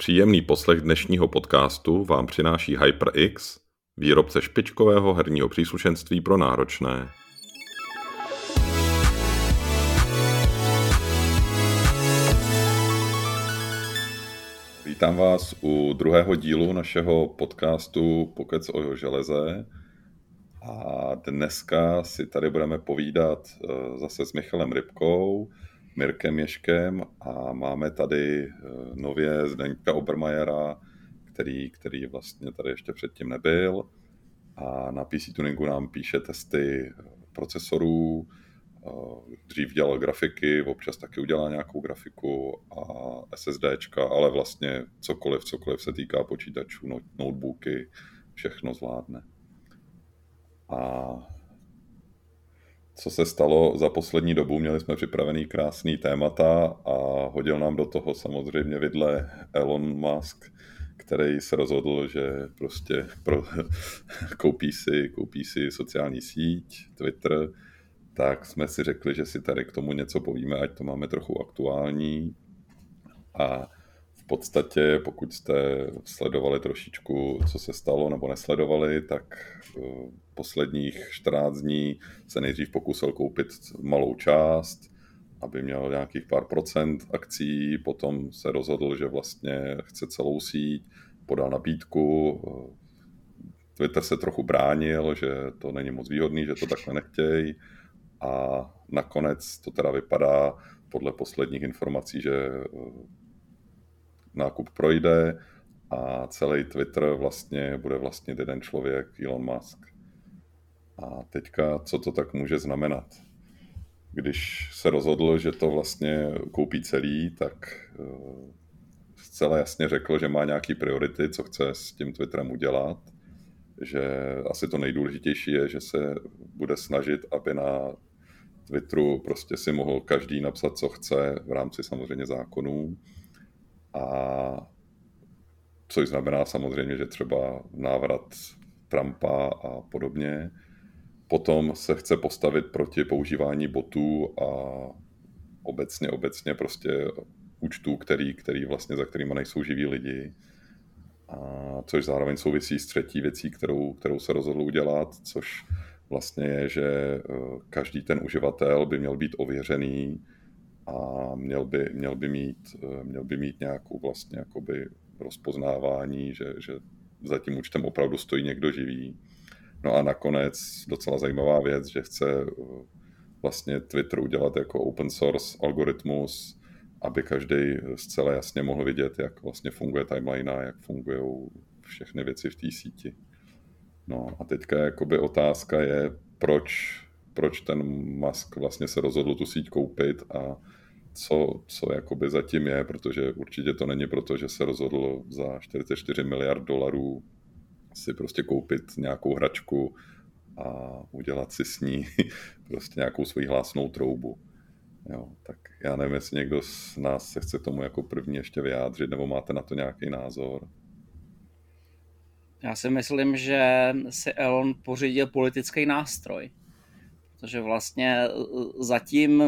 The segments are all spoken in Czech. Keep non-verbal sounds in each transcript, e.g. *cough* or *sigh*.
Příjemný poslech dnešního podcastu vám přináší HyperX, výrobce špičkového herního příslušenství pro náročné. Vítám vás u druhého dílu našeho podcastu Pokec o železe. A dneska si tady budeme povídat eh, zase s Michalem Rybkou, Mirkem Ješkem a máme tady eh, nově Zdeňka Obermajera, který, který vlastně tady ještě předtím nebyl a na PC Tuningu nám píše testy eh, procesorů, eh, dřív dělal grafiky, občas taky udělá nějakou grafiku a SSDčka, ale vlastně cokoliv, cokoliv se týká počítačů, notebooky, všechno zvládne. A co se stalo za poslední dobu. Měli jsme připravený krásný témata a hodil nám do toho samozřejmě vidle Elon Musk, který se rozhodl, že prostě pro, *laughs* koupí, si, koupí si sociální síť, Twitter, tak jsme si řekli, že si tady k tomu něco povíme, ať to máme trochu aktuální. A podstatě, pokud jste sledovali trošičku, co se stalo nebo nesledovali, tak eh, posledních 14 dní se nejdřív pokusil koupit malou část, aby měl nějakých pár procent akcí, potom se rozhodl, že vlastně chce celou síť, podal nabídku, Twitter se trochu bránil, že to není moc výhodný, že to takhle nechtějí a nakonec to teda vypadá podle posledních informací, že eh, nákup projde a celý Twitter vlastně bude vlastně jeden člověk, Elon Musk. A teďka, co to tak může znamenat? Když se rozhodl, že to vlastně koupí celý, tak eh, zcela jasně řekl, že má nějaký priority, co chce s tím Twitterem udělat, že asi to nejdůležitější je, že se bude snažit, aby na Twitteru prostě si mohl každý napsat, co chce v rámci samozřejmě zákonů. A což znamená samozřejmě, že třeba návrat Trumpa a podobně, Potom se chce postavit proti používání botů a obecně, obecně prostě účtů, který, který vlastně, za kterými nejsou živí lidi. A což zároveň souvisí s třetí věcí, kterou, kterou se rozhodl udělat, což vlastně je, že eh, každý ten uživatel by měl být ověřený a měl by, měl by, mít, eh, měl by mít nějakou vlastně jakoby rozpoznávání, že, že za tím účtem opravdu stojí někdo živý. No a nakonec docela zajímavá věc, že chce uh, vlastně Twitter udělat jako open source algoritmus, aby každý zcela jasně mohl vidět, jak vlastně funguje timeline a jak fungují všechny věci v té síti. No a teďka jakoby otázka je, proč, proč ten Musk vlastně se rozhodl tu síť koupit a co, co jakoby zatím je, protože určitě to není proto, že se rozhodl za 44 miliard dolarů si prostě koupit nějakou hračku a udělat si s ní *laughs* prostě nějakou svoji hlásnou troubu. Jo, tak já nevím, jestli někdo z nás se chce tomu jako první ještě vyjádřit, nebo máte na to nějaký názor. Já si myslím, že si Elon pořídil politický nástroj. Protože vlastně zatím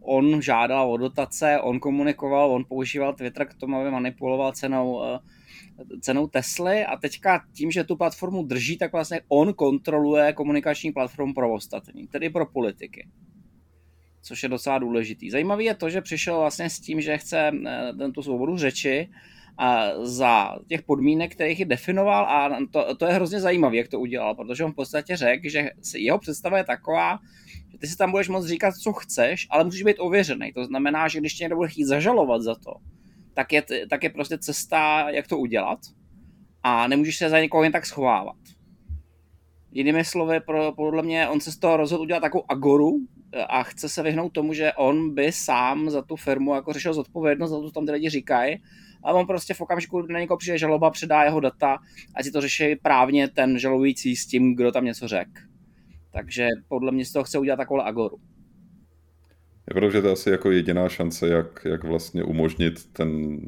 on žádal o dotace, on komunikoval, on používal Twitter k tomu, aby manipuloval cenou eh, cenou Tesly a teďka tím, že tu platformu drží, tak vlastně on kontroluje komunikační platformu pro ostatní, tedy pro politiky. Což je docela důležitý. Zajímavý je to, že přišel vlastně s tím, že chce eh, tu svobodu řeči za těch podmínek, kterých ji definoval a to, to je hrozně zajímavé, jak to udělal, protože on v podstatě řekl, že jeho představa je taková, že ty si tam budeš moct říkat, co chceš, ale musíš být ověřený. To znamená, že když tě někdo bude chtít zažalovat za to, tak je, tak je prostě cesta, jak to udělat a nemůžeš se za někoho jen tak schovávat. Jinými slovy, pro, podle mě, on se z toho rozhodl udělat takovou agoru a chce se vyhnout tomu, že on by sám za tu firmu jako řešil zodpovědnost za to, co tam ty lidi říkají. A on prostě v okamžiku, na někoho přijde žaloba, předá jeho data, a si to řeší právně ten žalující s tím, kdo tam něco řekl. Takže podle mě z toho chce udělat takovou agoru. Je pravda, že to je asi jako jediná šance, jak, jak vlastně umožnit ten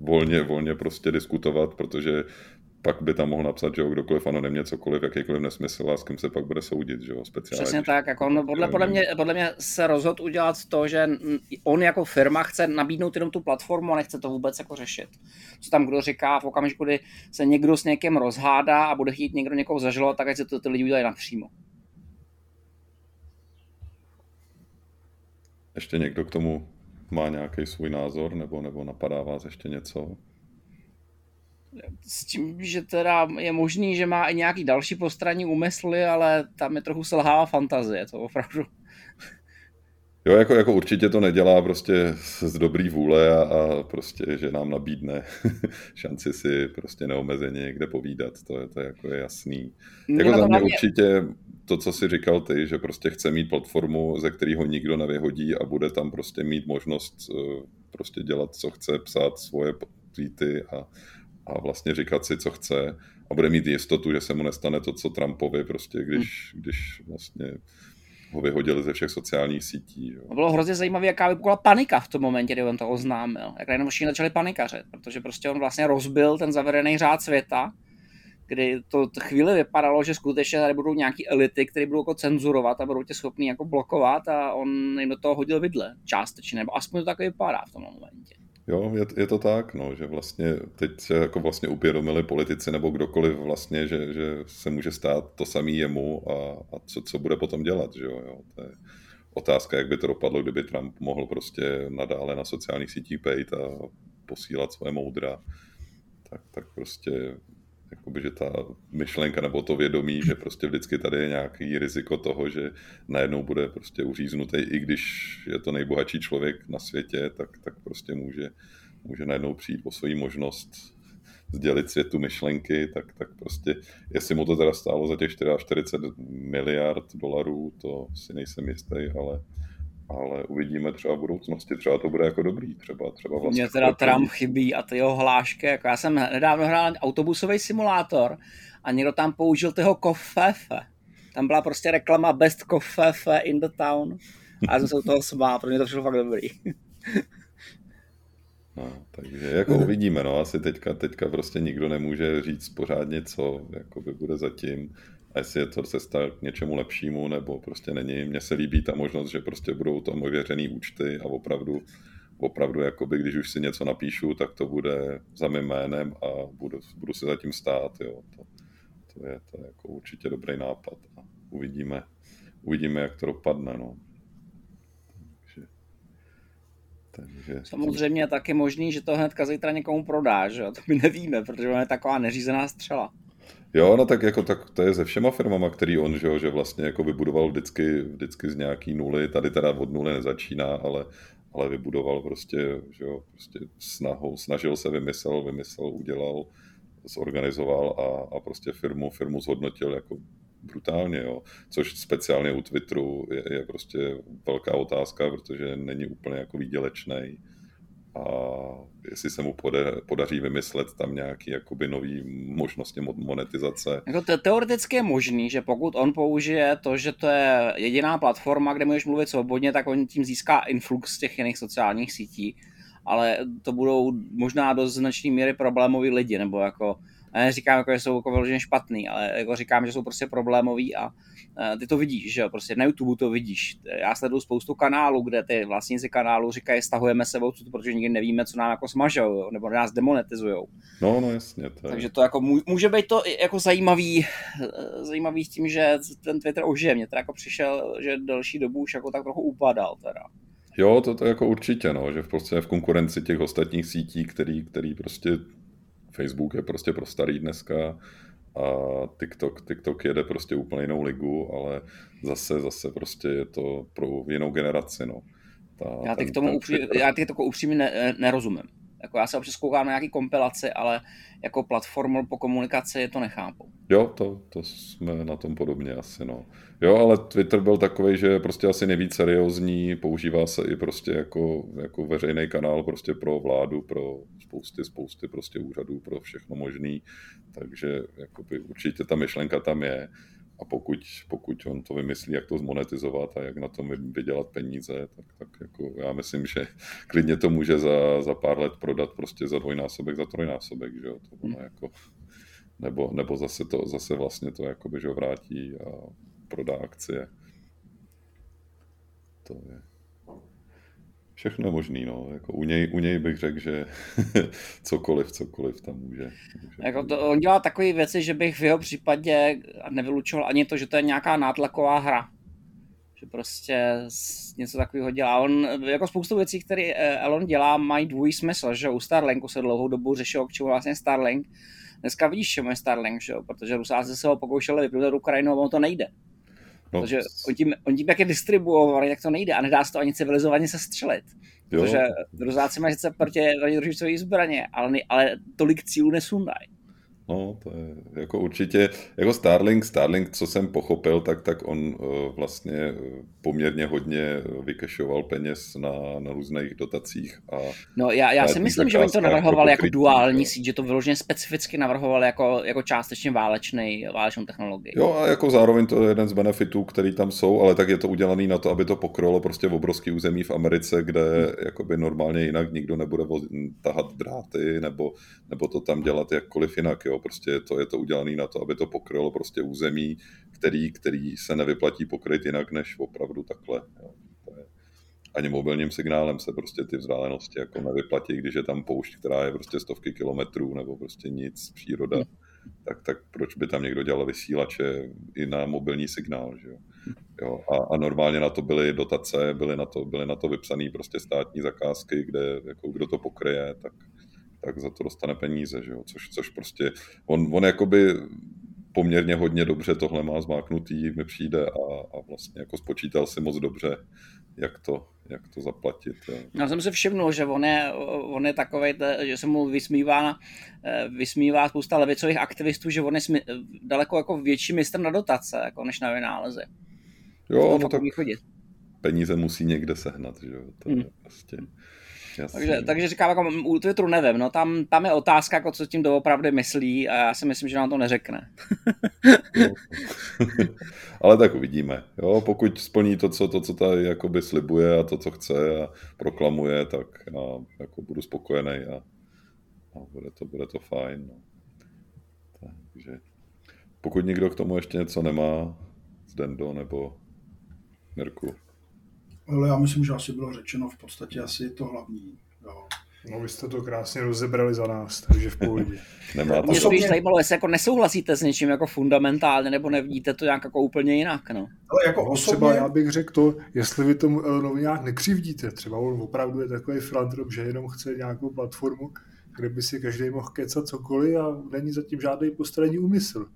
volně, volně prostě diskutovat, protože pak by tam mohl napsat, že jo, kdokoliv anonymně cokoliv, jakýkoliv nesmysl a s kým se pak bude soudit, že jo, speciálně. Přesně tak, jako on, podle, podle, mě, podle mě se rozhodl udělat to, že on jako firma chce nabídnout jenom tu platformu a nechce to vůbec jako řešit. Co tam kdo říká v okamžiku, kdy se někdo s někým rozhádá a bude chtít někdo někoho zažalovat, tak ať se to ty lidi udělají napřímo. Ještě někdo k tomu má nějaký svůj názor, nebo, nebo napadá vás ještě něco? S tím, že teda je možný, že má i nějaký další postranní úmysly, ale tam je trochu selhává fantazie, to opravdu. Jo, jako, jako určitě to nedělá prostě z dobrý vůle a, a prostě, že nám nabídne *laughs* šanci si prostě neomezeně někde povídat, to je, to je jako je jasný. Mě jako za mě určitě to, co jsi říkal ty, že prostě chce mít platformu, ze kterého nikdo nevyhodí a bude tam prostě mít možnost eh, prostě dělat, co chce, psát svoje tweety a, a vlastně říkat si, co chce a bude mít jistotu, že se mu nestane to, co Trumpovi, prostě když, hmm. když vlastně ho vyhodili ze všech sociálních sítí. Jo. Bylo hrozně zajímavé, jaká vypukla panika v tom momentě, kdy on to oznámil. Jak najednou všichni začali panikařit, protože prostě on vlastně rozbil ten zavedený řád světa, kdy to chvíli vypadalo, že skutečně tady budou nějaký elity, které budou jako cenzurovat a budou tě schopný jako blokovat a on jim do toho hodil vidle částečně, nebo aspoň to tak vypadá v tom momentě. Jo, je, je to tak, no, že vlastně teď se jako vlastně upědomili politici nebo kdokoliv vlastně, že, že se může stát to samý jemu a, a co, co bude potom dělat, že jo, jo, to je otázka, jak by to dopadlo, kdyby Trump mohl prostě nadále na sociálních sítích pejt a posílat svoje moudra, tak, tak prostě jakoby, že ta myšlenka nebo to vědomí, že prostě vždycky tady je nějaký riziko toho, že najednou bude prostě uříznutý, i když je to nejbohatší člověk na světě, tak, tak prostě může, může najednou přijít o svoji možnost sdělit světu myšlenky, tak, tak prostě, jestli mu to teda stálo za těch 44 miliard dolarů, to si nejsem jistý, ale ale uvidíme třeba v budoucnosti, třeba to bude jako dobrý, třeba, třeba vlastně. Mně teda Trump chybí a ty jeho hlášky, jako já jsem nedávno hrál autobusový simulátor a někdo tam použil toho kofefe. Tam byla prostě reklama Best Kofefe in the town a já jsem se u toho smál, pro mě to přišlo fakt dobrý. No, takže jako uvidíme, no, asi teďka, teďka prostě nikdo nemůže říct pořádně, co jako by bude zatím a jestli je to cesta k něčemu lepšímu, nebo prostě není. Mně se líbí ta možnost, že prostě budou tam ověřený účty a opravdu, opravdu jakoby, když už si něco napíšu, tak to bude za mým jménem a budu, budu si zatím stát, jo. To, to, je, to je jako určitě dobrý nápad a uvidíme, uvidíme, jak to dopadne, no. Takže. Samozřejmě je taky možný, že to hnedka zítra někomu prodá, že To my nevíme, protože on je taková neřízená střela. Jo, no tak jako tak to je se všema firmama, který on, že, že vlastně jako vybudoval vždycky, vždycky z nějaký nuly, tady teda od nuly nezačíná, ale, ale vybudoval prostě, že jo, prostě snahou, snažil se, vymyslel, vymyslel, udělal, zorganizoval a, a prostě firmu, firmu zhodnotil jako brutálně, jo. což speciálně u Twitteru je, je prostě velká otázka, protože není úplně jako výdělečný a jestli se mu podaří vymyslet tam nějaký jakoby nový možnosti monetizace. Jako te- teoreticky je možný, že pokud on použije to, že to je jediná platforma, kde můžeš mluvit svobodně, tak on tím získá influx z těch jiných sociálních sítí, ale to budou možná do značné míry problémoví lidi, nebo jako já neříkám, jako, že jsou jako vyloženě špatný, ale jako říkám, že jsou prostě problémoví a ty to vidíš, že jo, prostě na YouTube to vidíš. Já sleduju spoustu kanálů, kde ty vlastníci kanálu říkají, stahujeme se odsud, protože nikdy nevíme, co nám jako smažou, nebo nás demonetizujou. No, no jasně. To je... Takže to jako může být to jako zajímavý, zajímavý s tím, že ten Twitter ožije. Mně teda jako přišel, že delší dobu už jako tak trochu upadal teda. Jo, to, to jako určitě, no, že v, prostě v konkurenci těch ostatních sítí, který, který prostě Facebook je prostě pro starý dneska a TikTok, TikTok jede prostě úplně jinou ligu, ale zase, zase prostě je to pro jinou generaci, no. Ta, já teď tomu upří, já teď upřímně ne, nerozumím. Jako já se občas koukám na nějaký kompilaci, ale jako platformu po komunikaci to nechápu. Jo, to, to jsme na tom podobně asi, no. Jo, ale Twitter byl takový, že je prostě asi nejvíc seriózní, používá se i prostě jako, jako veřejný kanál prostě pro vládu, pro spousty, spousty prostě úřadů, pro všechno možný, takže jakoby určitě ta myšlenka tam je. A pokud, pokud on to vymyslí, jak to zmonetizovat a jak na tom vydělat peníze, tak, tak jako já myslím, že klidně to může za, za pár let prodat prostě za dvojnásobek, za trojnásobek, že jo, to ono jako nebo, nebo zase to zase vlastně to jakoby, že vrátí a prodá akcie. To je všechno je možný, no. Jako u, něj, u něj bych řekl, že *laughs* cokoliv, cokoliv tam může. může jako to, on dělá takové věci, že bych v jeho případě nevylučoval ani to, že to je nějaká nátlaková hra. Že prostě něco takového dělá. On, jako spoustu věcí, které eh, Elon dělá, mají dvojí smysl, že u Starlinku se dlouhou dobu řešilo, k čemu vlastně Starlink. Dneska vidíš, čemu je Starlink, že jo? protože Rusáci se ho pokoušeli vypnout Ukrajinu a ono to nejde. No. Protože on tím, on tím, jak je distribuovaný, tak to nejde a nedá se to ani civilizovaně se střelit. Protože Rusáci mají sice proti radioružicové zbraně, ale, ale tolik cílů nesundají. No, to je jako určitě, jako Starlink, Starlink, co jsem pochopil, tak, tak on uh, vlastně eh, poměrně hodně eh, vykešoval peněz na, na různých dotacích. A no já, já si myslím, že oni to navrhovali jako duální síť, že to vyloženě specificky navrhovali jako, jako částečně válečný, válečnou technologii. Jo a jako zároveň to je jeden z benefitů, který tam jsou, ale tak je to udělaný na to, aby to pokrylo prostě v obrovský území v Americe, kde hmm. jakoby normálně jinak nikdo nebude tahat dráty nebo, nebo to tam dělat jakkoliv jinak, jo Prostě to je to udělané na to, aby to pokrylo prostě území, který, který se nevyplatí pokryt jinak než opravdu takhle. Jo. To je, ani mobilním signálem se prostě ty vzdálenosti jako nevyplatí, když je tam poušť, která je prostě stovky kilometrů nebo prostě nic, příroda. Tak, tak proč by tam někdo dělal vysílače i na mobilní signál, že jo? jo a, a, normálně na to byly dotace, byly na to, byly na to vypsané prostě státní zakázky, kde jako kdo to pokryje, tak, tak za to dostane peníze, že jo? Což, což prostě, on, on jakoby poměrně hodně dobře tohle má zmáknutý, mi přijde a, a vlastně jako spočítal si moc dobře, jak to, jak to zaplatit. Já jsem si všimnul, že on je, on je takový, že se mu vysmívá, eh, vysmívá spousta levicových aktivistů, že on je smi, daleko jako větší mistr na dotace, jako než na vynálezy. Jo, no tak peníze musí někde sehnat, že jo, to hmm. je Takže, takže říkám, jako u Twitteru nevím, no tam, tam je otázka, jako co tím doopravdy myslí a já si myslím, že nám to neřekne. *laughs* Ale tak uvidíme. Jo, pokud splní to, co, to, co tady jakoby slibuje a to, co chce a proklamuje, tak já jako budu spokojený a, a bude, to, bude to fajn. No. Takže pokud někdo k tomu ještě něco nemá, z Dendo nebo Mirku. Ale já myslím, že asi bylo řečeno v podstatě asi to hlavní. Jo. No vy jste to krásně rozebrali za nás, takže v pohodě. *laughs* Nemá to Mě spíš zajímalo, jestli jako nesouhlasíte s něčím jako fundamentálně, nebo nevidíte to nějak jako úplně jinak, no. Ale jako no, osobně... Třeba já bych řekl to, jestli vy tomu Elonovi nějak nekřivdíte, třeba on opravdu je takový filantrop, že jenom chce nějakou platformu, kde by si každý mohl kecat cokoliv a není zatím žádný postranní úmysl.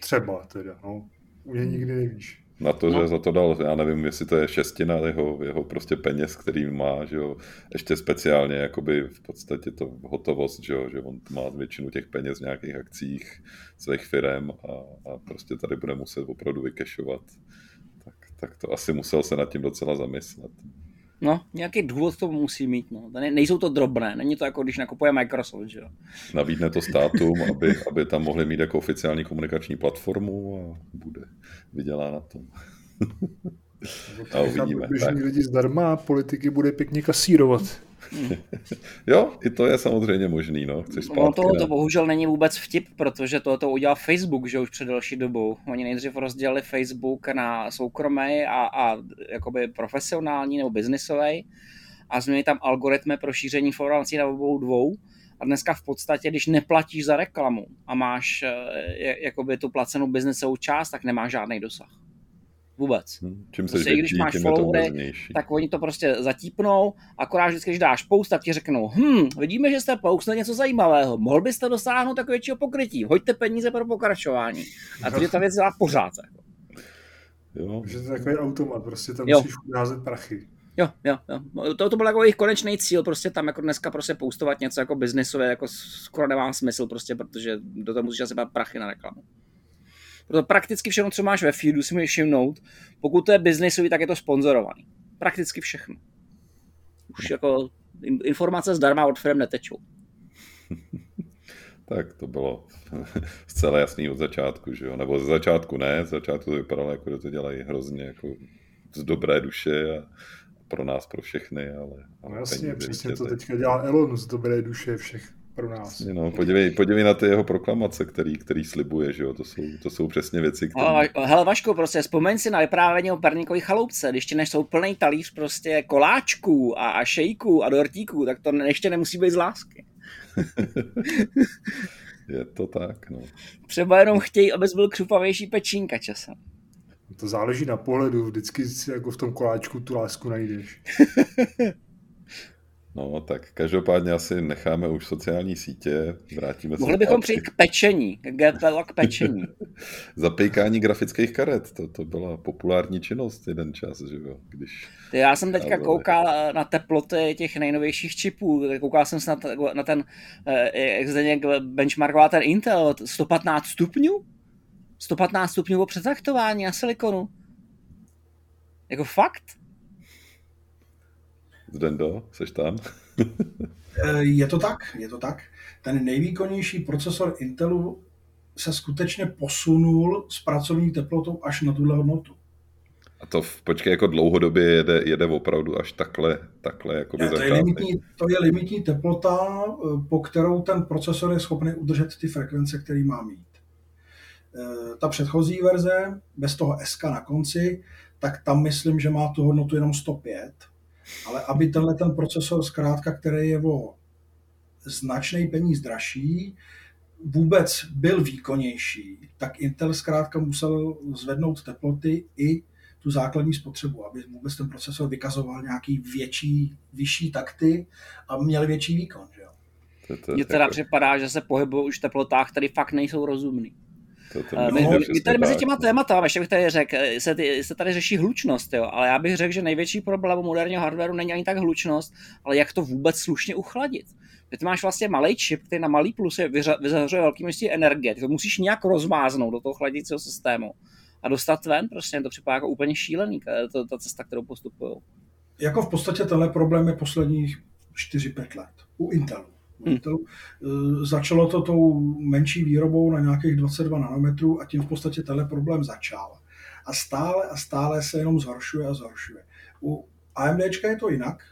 Třeba teda, no. U mě nikdy nevíš na to, no. že za to dal, já nevím, jestli to je šestina jeho, jeho prostě peněz, který má, že jo, ještě speciálně jakoby v podstatě to hotovost, že jo, že on má většinu těch peněz v nějakých akcích svých firm a, a prostě tady bude muset opravdu vykešovat. Tak, tak to asi musel se nad tím docela zamyslet. No, nějaký důvod to musí mít. No. Ne, nejsou to drobné, není to jako když nakupuje Microsoft. Že jo? Nabídne to státům, *laughs* aby, aby tam mohli mít jako oficiální komunikační platformu a bude vydělá na tom. a uvidíme. Běžní lidi zdarma a politiky bude pěkně kasírovat. Jo, i to je samozřejmě možný, no. Chceš zpátky, no to, to bohužel není vůbec vtip, protože to, to udělal Facebook, že už před delší dobou. Oni nejdřív rozdělili Facebook na soukromý a, a jakoby profesionální nebo biznisový a změnili tam algoritmy pro šíření informací na obou dvou. A dneska v podstatě, když neplatíš za reklamu a máš eh, jakoby tu placenou biznesovou část, tak nemáš žádný dosah. Vůbec. Hmm. Čím se prostě, když máš followery, tak oni to prostě zatípnou, akorát vždycky, když dáš post, tak ti řeknou, hm, vidíme, že jste postnul něco zajímavého, mohl byste dosáhnout takové většího pokrytí, hoďte peníze pro pokračování. A to je ta věc dělá pořád. Jako. Jo. Že to je takový automat, prostě tam jo. musíš házet prachy. Jo, jo, jo. To, to byl jako jejich konečný cíl, prostě tam jako dneska prostě postovat něco jako biznisové, jako skoro nemá smysl prostě, protože do toho musíš asi prachy na reklamu. Proto prakticky všechno, co máš ve feedu, si můžeš všimnout. Pokud to je biznisový, tak je to sponzorovaný. Prakticky všechno. Už jako informace zdarma od firm netečou. *laughs* tak to bylo *laughs* zcela jasný od začátku, že jo? Nebo ze začátku ne, z začátku to vypadalo jako, že to dělají hrozně jako z dobré duše a pro nás, pro všechny, ale... ale no jasně, přesně to teďka dělá Elon z dobré duše všech pro nás. No, podívej, podívej na ty jeho proklamace, který, který slibuje, že jo? To jsou, to jsou přesně věci, které... Ale, hele Vašku, prostě vzpomeň si na vyprávění o perníkových chaloupce, když ti než jsou plný talíř prostě koláčků a, a šejků a dortíků, tak to ještě nemusí být z lásky. *laughs* Je to tak, no. Třeba jenom chtějí, abys byl křupavější pečínka časem. To záleží na pohledu, vždycky si jako v tom koláčku tu lásku najdeš. *laughs* No, tak každopádně asi necháme už sociální sítě, vrátíme se... Mohli bychom přijít k pečení, k GPL k pečení. *laughs* Zapejkání grafických karet, to, to byla populární činnost jeden čas, že jo, když... Já jsem teďka koukal na teploty těch nejnovějších čipů, koukal jsem se na, na ten, eh, jak zde nějak benchmarkoval ten Intel, 115 stupňů? 115 stupňů o přetaktování na silikonu. Jako fakt? Zdendo, seš tam? *laughs* Eh, je to tak, je to tak. Ten nejvýkonnější procesor Intelu se skutečně posunul s pracovní teplotou až na tuhle hodnotu. A to v, počkej, jako dlouhodobě jede, jede opravdu až takhle, takhle jako by to, je limitní, to je limitní teplota, eh, po kterou ten procesor je schopný udržet ty frekvence, který má mít. Eh, ta předchozí verze, bez toho SK na konci, tak tam myslím, že má tu hodnotu jenom 105, ale aby tenhle ten procesor zkrátka, který je o značný peníz dražší, vůbec byl výkonnější, tak Intel zkrátka musel zvednout teploty i tu základní spotřebu, aby vůbec ten procesor vykazoval nějaký větší, vyšší takty a měl větší výkon. Že jo? Mně teda jako... připadá, že se pohybují už v teplotách, které fakt nejsou rozumný. To, to my, my tady mezi těma témata, ještě bych tady řekl, se, se tady řeší hlučnost, jo, ale já bych řekl, že největší problém u moderního hardwareu není ani tak hlučnost, ale jak to vůbec slušně uchladit. Ty máš vlastně malý čip, který na malý plus je vyzařuje velký množství energie. Ty to musíš nějak rozmáznout do toho chladícího systému a dostat ven, prostě to připadá jako úplně šílený, to, ta cesta, kterou postupují. Jako v podstatě tenhle problém je posledních 4-5 let u Intelu. Hmm. Začalo to tou menší výrobou na nějakých 22 nanometrů a tím v podstatě tenhle problém začal. A stále a stále se jenom zhoršuje a zhoršuje. U AMD je to jinak.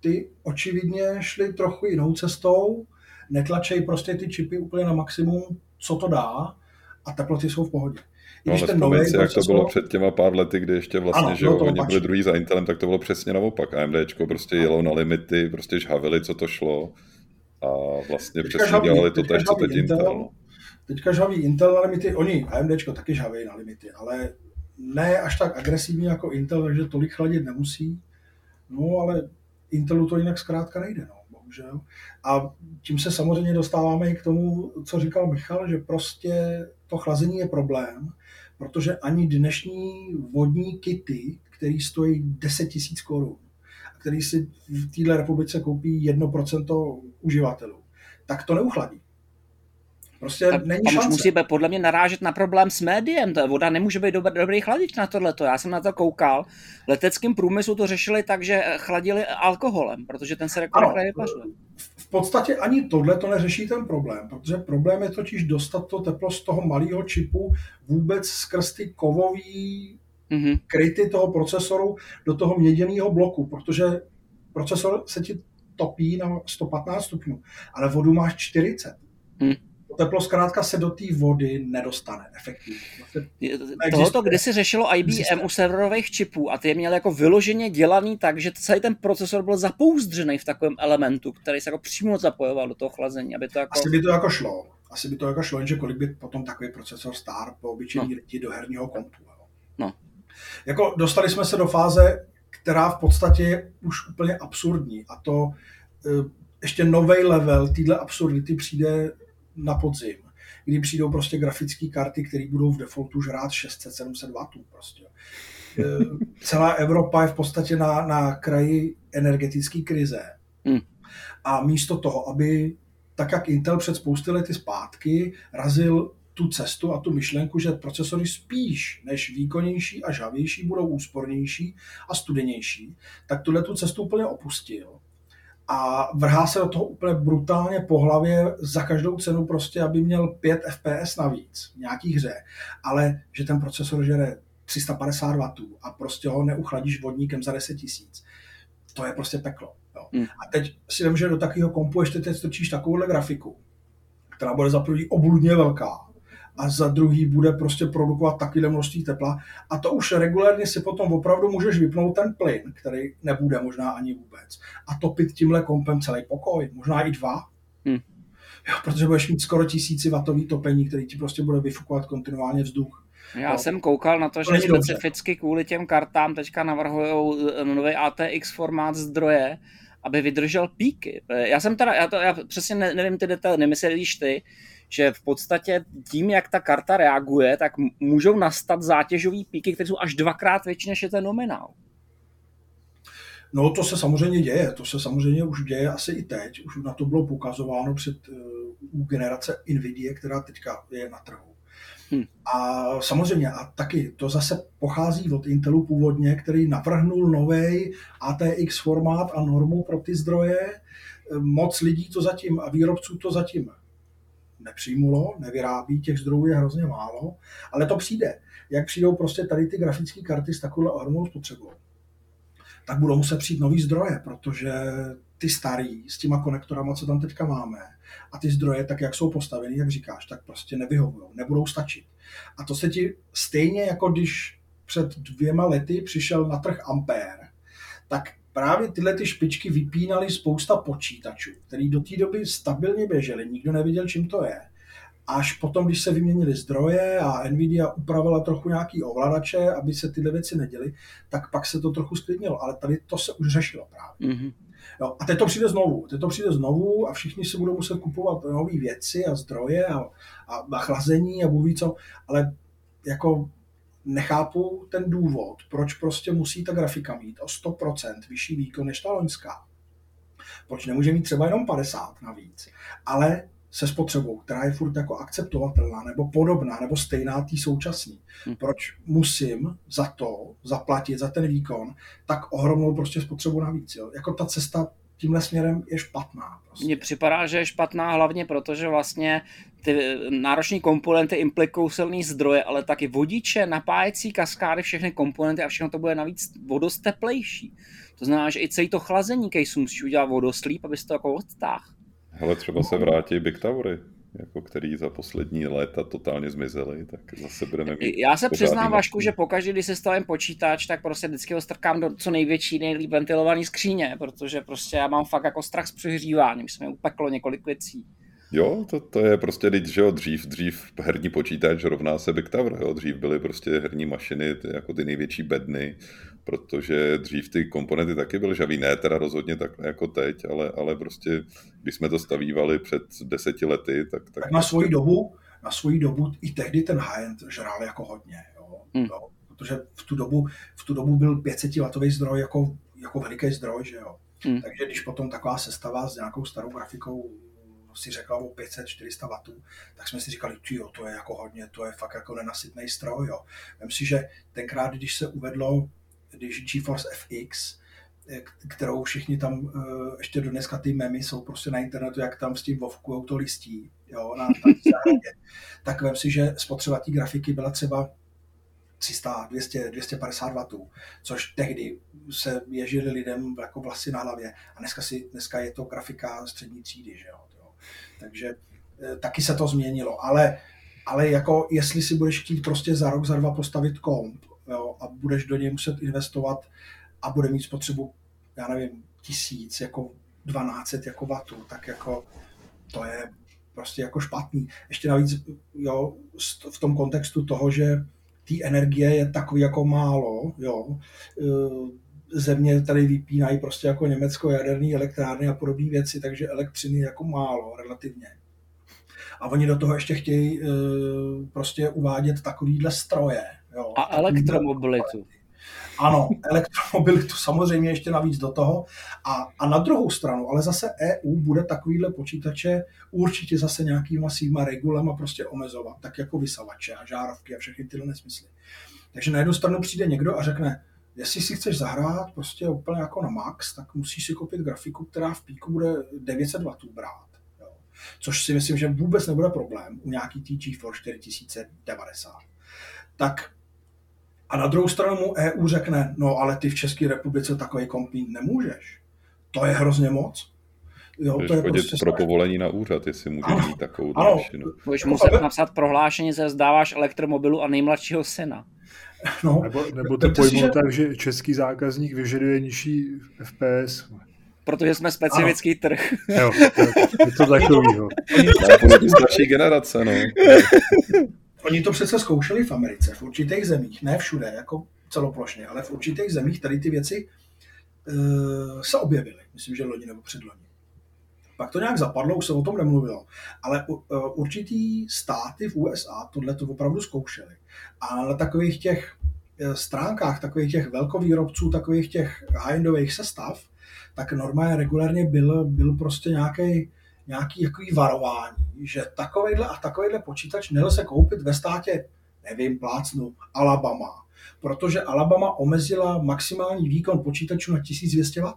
Ty očividně šli trochu jinou cestou, netlačej prostě ty čipy úplně na maximum, co to dá a teploty jsou v pohodě. No, ale ten nový si, jak to bylo před těma pár lety, kdy ještě vlastně, ano, že jo, oni byli druhý za Intelem, tak to bylo přesně naopak. AMDčko prostě jelo na limity, prostě žhavili, co to šlo a vlastně teďka přesně žaví, dělali to tež, co teď Intel. Intel. No. Teďka žhaví Intel na limity, oni AMDčko taky žhaví na limity, ale ne až tak agresivní jako Intel, takže tolik chladit nemusí. No, ale Intelu to jinak zkrátka nejde, no, bohužel. A tím se samozřejmě dostáváme i k tomu, co říkal Michal, že prostě to chlazení je problém, protože ani dnešní vodní kity, které stojí 10 000 korun, který si v této republice koupí 1% uživatelů, tak to neuchladí. Prostě tak není šance. musí podle mě narážet na problém s médiem. Ta voda nemůže být dobrý, dobrý chladič na tohleto. Já jsem na to koukal. V leteckém průmyslu to řešili tak, že chladili alkoholem, protože ten se jako vypařuje. V podstatě ani tohle to neřeší ten problém, protože problém je totiž dostat to teplo z toho malého čipu vůbec skrz ty kovový mm-hmm. kryty toho procesoru do toho měděného bloku, protože procesor se ti topí na 115 stupňů, ale vodu máš 40. Mm. To teplo zkrátka se do té vody nedostane efektivně. Tohoto kdysi řešilo IBM u serverových čipů a ty je měl jako vyloženě dělaný tak, že celý ten procesor byl zapouzdřený v takovém elementu, který se jako přímo zapojoval do toho chlazení, aby to jako... Asi by to jako šlo. Asi by to jako šlo, jenže kolik by potom takový procesor stár po obyčejní no. lidi do herního kompu. No. Jako dostali jsme se do fáze, která v podstatě je už úplně absurdní a to e, ještě nový level téhle absurdity přijde na podzim, kdy přijdou prostě grafické karty, které budou v defaultu žrát 600-700 W. Prostě. E, *laughs* celá Evropa je v podstatě na, na kraji energetické krize. Hmm. A místo toho, aby tak jak Intel před spousty lety zpátky razil tu cestu a tu myšlenku, že procesory spíš než výkonnější a žavější budou úspornější a studenější, tak tuhle tu cestu úplně opustil a vrhá se do toho úplně brutálně po hlavě za každou cenu prostě, aby měl 5 FPS navíc v nějaký hře, ale že ten procesor žere 350 W a prostě ho neuchladíš vodníkem za 10 tisíc. To je prostě peklo. Jo. Hmm. A teď si vím, že do takového kompu ještě teď točíš takovouhle grafiku která bude za první obludně velká a za druhý bude prostě produkovat takové množství tepla a to už regulérně si potom opravdu můžeš vypnout ten plyn, který nebude možná ani vůbec a topit tímhle kompem celý pokoj, možná i dva. Hmm. Jo, protože budeš mít skoro tisíci vatový topení, který ti prostě bude vyfukovat kontinuálně vzduch. Já no. jsem koukal na to, že to specificky dobře. kvůli těm kartám teďka navrhují eh, nový ATX formát zdroje, aby vydržel píky. Já jsem teda, já, to, já přesně nevím ty detaily, nemyslíš ty, že v podstatě tím, jak ta karta reaguje, tak můžou nastat zátěžové píky, které jsou až dvakrát větší, než je ten nominál. No to se samozřejmě děje, to se samozřejmě už děje asi i teď, už na to bylo poukazováno před uh, generace NVIDIA, která teďka je na trhu. Hmm. A samozřejmě, a taky to zase pochází od Intelu původně, který navrhnul nový ATX formát a normu pro ty zdroje. Moc lidí to zatím a výrobců to zatím nepřijmulo, nevyrábí, těch zdrojů je hrozně málo, ale to přijde. Jak přijdou prostě tady ty grafické karty s takovou ohromnou spotřebou, tak budou muset přijít nový zdroje, protože ty starý s těma konektorama, co tam teďka máme, a ty zdroje, tak jak jsou postaveny, jak říkáš, tak prostě nevyhovují, nebudou stačit. A to se ti stejně jako když před dvěma lety přišel na trh Ampere, tak právě tyhle ty špičky vypínaly spousta počítačů, který do té doby stabilně běžely, nikdo nevěděl, čím to je. Až potom, když se vyměnily zdroje a Nvidia upravila trochu nějaký ovladače, aby se tyhle věci neděly, tak pak se to trochu sklidnilo. Ale tady to se už řešilo právě. Mm-hmm. Jo, a teď to přijde znovu. Teď to přijde znovu a všichni si budou muset kupovat nové věci a zdroje a, a, a chlazení a bůh co. Ale jako nechápu ten důvod, proč prostě musí ta grafika mít o 100% vyšší výkon než ta loňská. Proč nemůže mít třeba jenom 50 navíc, ale se spotřebou, která je furt jako akceptovatelná, nebo podobná, nebo stejná tý současný. Hmm. Proč musím za to zaplatit, za ten výkon, tak ohromnou prostě spotřebu navíc. Jo? Jako ta cesta tímhle směrem je špatná. Prostě. Mně připadá, že je špatná hlavně proto, že vlastně ty náročné komponenty implikují silný zdroje, ale taky vodiče, napájecí kaskády, všechny komponenty a všechno to bude navíc vodost teplejší. To znamená, že i celý to chlazení case musí udělat vodoslíp, aby se to jako odtáhl. Hele, třeba se vrátí Big Towery jako který za poslední léta totálně zmizely, tak zase budeme mít... Já se přiznám, Vašku, že pokaždé, když se stavím počítač, tak prostě vždycky ho strkám do co největší, nejlíp ventilovaný skříně, protože prostě já mám fakt jako strach z přehřívání, už se mi upeklo několik věcí. Jo, to, to je prostě, že jo, dřív, dřív herní počítač rovná se Big Tower, jo, dřív byly prostě herní mašiny, ty, jako ty největší bedny, protože dřív ty komponenty taky byly žavý, ne teda rozhodně tak jako teď, ale, ale prostě, když jsme to stavívali před deseti lety, tak... Tak, tak na svoji prostě... dobu, na svoji dobu i tehdy ten high-end žrál jako hodně, jo, hmm. jo, protože v tu dobu, v tu dobu byl 500 watový zdroj jako, jako veliký zdroj, že jo. Hmm. Takže když potom taková sestava s nějakou starou grafikou si řekla o 500-400 W, tak jsme si říkali, jo, to je jako hodně, to je fakt jako nenasytný stroj. Jo. Vem si, že tenkrát, když se uvedlo, když GeForce FX, eh, kterou všichni tam, eh, ještě do dneska ty memy jsou prostě na internetu, jak tam s tím vovkujou to listí, jo, na, *laughs* zahradě, tak vem si, že spotřeba té grafiky byla třeba 300, 200, 250 W, což tehdy se ježili lidem jako vlasy na hlavě. A dneska, si, dneska je to grafika střední třídy, že jo. Takže eh, taky se to změnilo. Ale, ale jako jestli si budeš chtít prostě za rok, za dva postavit komp jo, a budeš do něj muset investovat a bude mít spotřebu, já nevím, tisíc, jako 12 jako vatů, tak jako to je prostě jako špatný. Ještě navíc jo, v tom kontextu toho, že té energie je takový jako málo, jo, eh, země tady vypínají prostě jako Německo jaderné elektrárny a podobné věci, takže elektřiny jako málo relativně. A oni do toho ještě chtějí uh, prostě uvádět takovýhle stroje. Jo, a elektromobilitu. Ano, elektromobilitu samozřejmě ještě navíc do toho. A, a na druhou stranu, ale zase EU bude takovýhle počítače určitě zase nějakýma svýma regulama prostě omezovat, tak jako vysavače a žárovky a všechny tyhle nesmysly. Takže na jednu stranu přijde někdo a řekne, jestli si chceš zahrát prostě úplně jako na max, tak musíš si koupit grafiku, která v píku bude 900 W brát. Jo. Což si myslím, že vůbec nebude problém u nějaký TG for 4090. Tak a na druhou stranu mu EU řekne, no ale ty v České republice takový komp nemůžeš. To je hrozně moc. Jo, to je prostě pro povolení na úřad, jestli může ano, mít takovou ano. mašinu. Budeš muset napsat prohlášení, že zdáváš elektromobilu a nejmladšího syna. No, nebo, nebo to pojmu že... tak, že český zákazník vyžaduje nižší FPS. Protože jsme specifický ano. trh. Jo, je to takovýho. Starší generace, no. *laughs* Oni to přece zkoušeli v Americe, v určitých zemích, ne všude, jako celoplošně, ale v určitých zemích tady ty věci uh, se objevily. Myslím, že loni nebo předloni. Pak to nějak zapadlo, už se o tom nemluvilo. Ale uh, určitý státy v USA tohle to opravdu zkoušeli. A na takových těch eh, stránkách, takových těch velkovýrobců, takových těch high-endových sestav, tak normálně regulárně byl, byl prostě nějaký nějaký takový varování, že takovýhle a takovýhle počítač nelze koupit ve státě, nevím, plácnu, Alabama, protože Alabama omezila maximální výkon počítačů na 1200 W.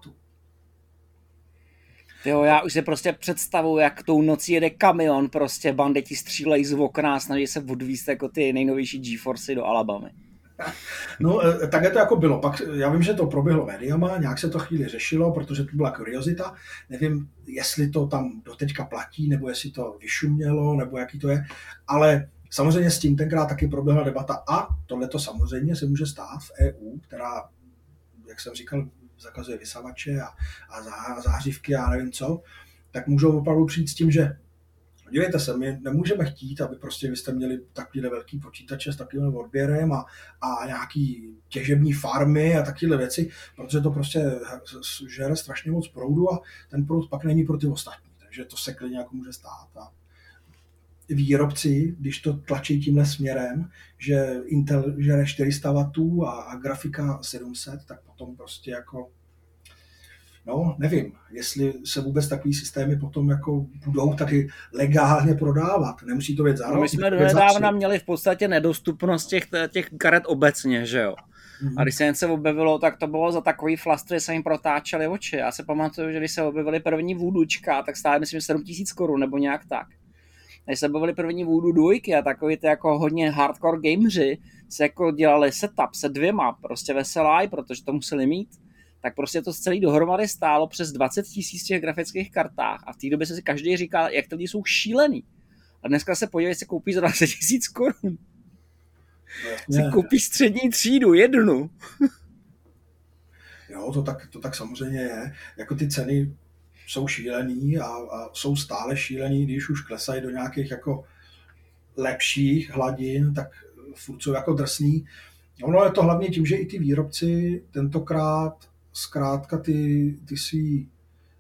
Jo, já už si prostě představuji, jak tou nocí jede kamion, prostě banditi střílejí z okna a snaží se odvíst jako ty nejnovější GeForce do Alabamy. *laughs* No, e, takhle to jako bylo. Pak, já vím, že to proběhlo médiama, nějak se to chvíli řešilo, protože to byla kuriozita. Nevím, jestli to tam doteďka platí, nebo jestli to vyšumělo, nebo jaký to je, ale samozřejmě s tím tenkrát taky proběhla debata a tohle to samozřejmě se může stát v EU, která, jak jsem říkal, zakazuje vysavače a, a zářivky a nevím co, tak můžou opravdu přijít s tím, že Dívejte se, my nemůžeme chtít, aby prostě vy jste měli takovýhle velký počítače s takovým odběrem a, a nějaký těžební farmy a takovéhle věci, protože to prostě žere strašně moc proudu a ten proud pak není pro ty ostatní. Takže to se klidně jako může stát. A výrobci, když to tlačí tímhle směrem, že Intel žere 400 W a, a grafika 700, tak potom prostě jako No, nevím, jestli se vůbec takový systémy potom jako budou tady legálně prodávat. Nemusí to být zároveň. No my jsme nedávna měli v podstatě nedostupnost těch, těch karet obecně, že jo. Mm-hmm. A když se něco objevilo, tak to bylo za takový flastr, že se jim protáčely oči. Já se pamatuju, že když se objevily první vůdučka, tak stále myslím 7 tisíc korun nebo nějak tak. Když se objevily první vůdu dvojky a takový ty jako hodně hardcore gameři se jako dělali setup se dvěma, prostě veselá, protože to museli mít tak prostě to celý dohromady stálo přes 20 tisíc těch grafických kartách a v té době se si každý říkal, jak ty lidi jsou šílený. A dneska se podívej, si koupíš za 20 tisíc korun. Si koupíš střední třídu, jednu. *laughs* jo, to tak, to tak samozřejmě je. Jako ty ceny jsou šílený a, a jsou stále šílený, když už klesají do nějakých jako lepších hladin, tak furt jsou jako drsný. Ono je to hlavně tím, že i ty výrobci tentokrát zkrátka ty, ty svý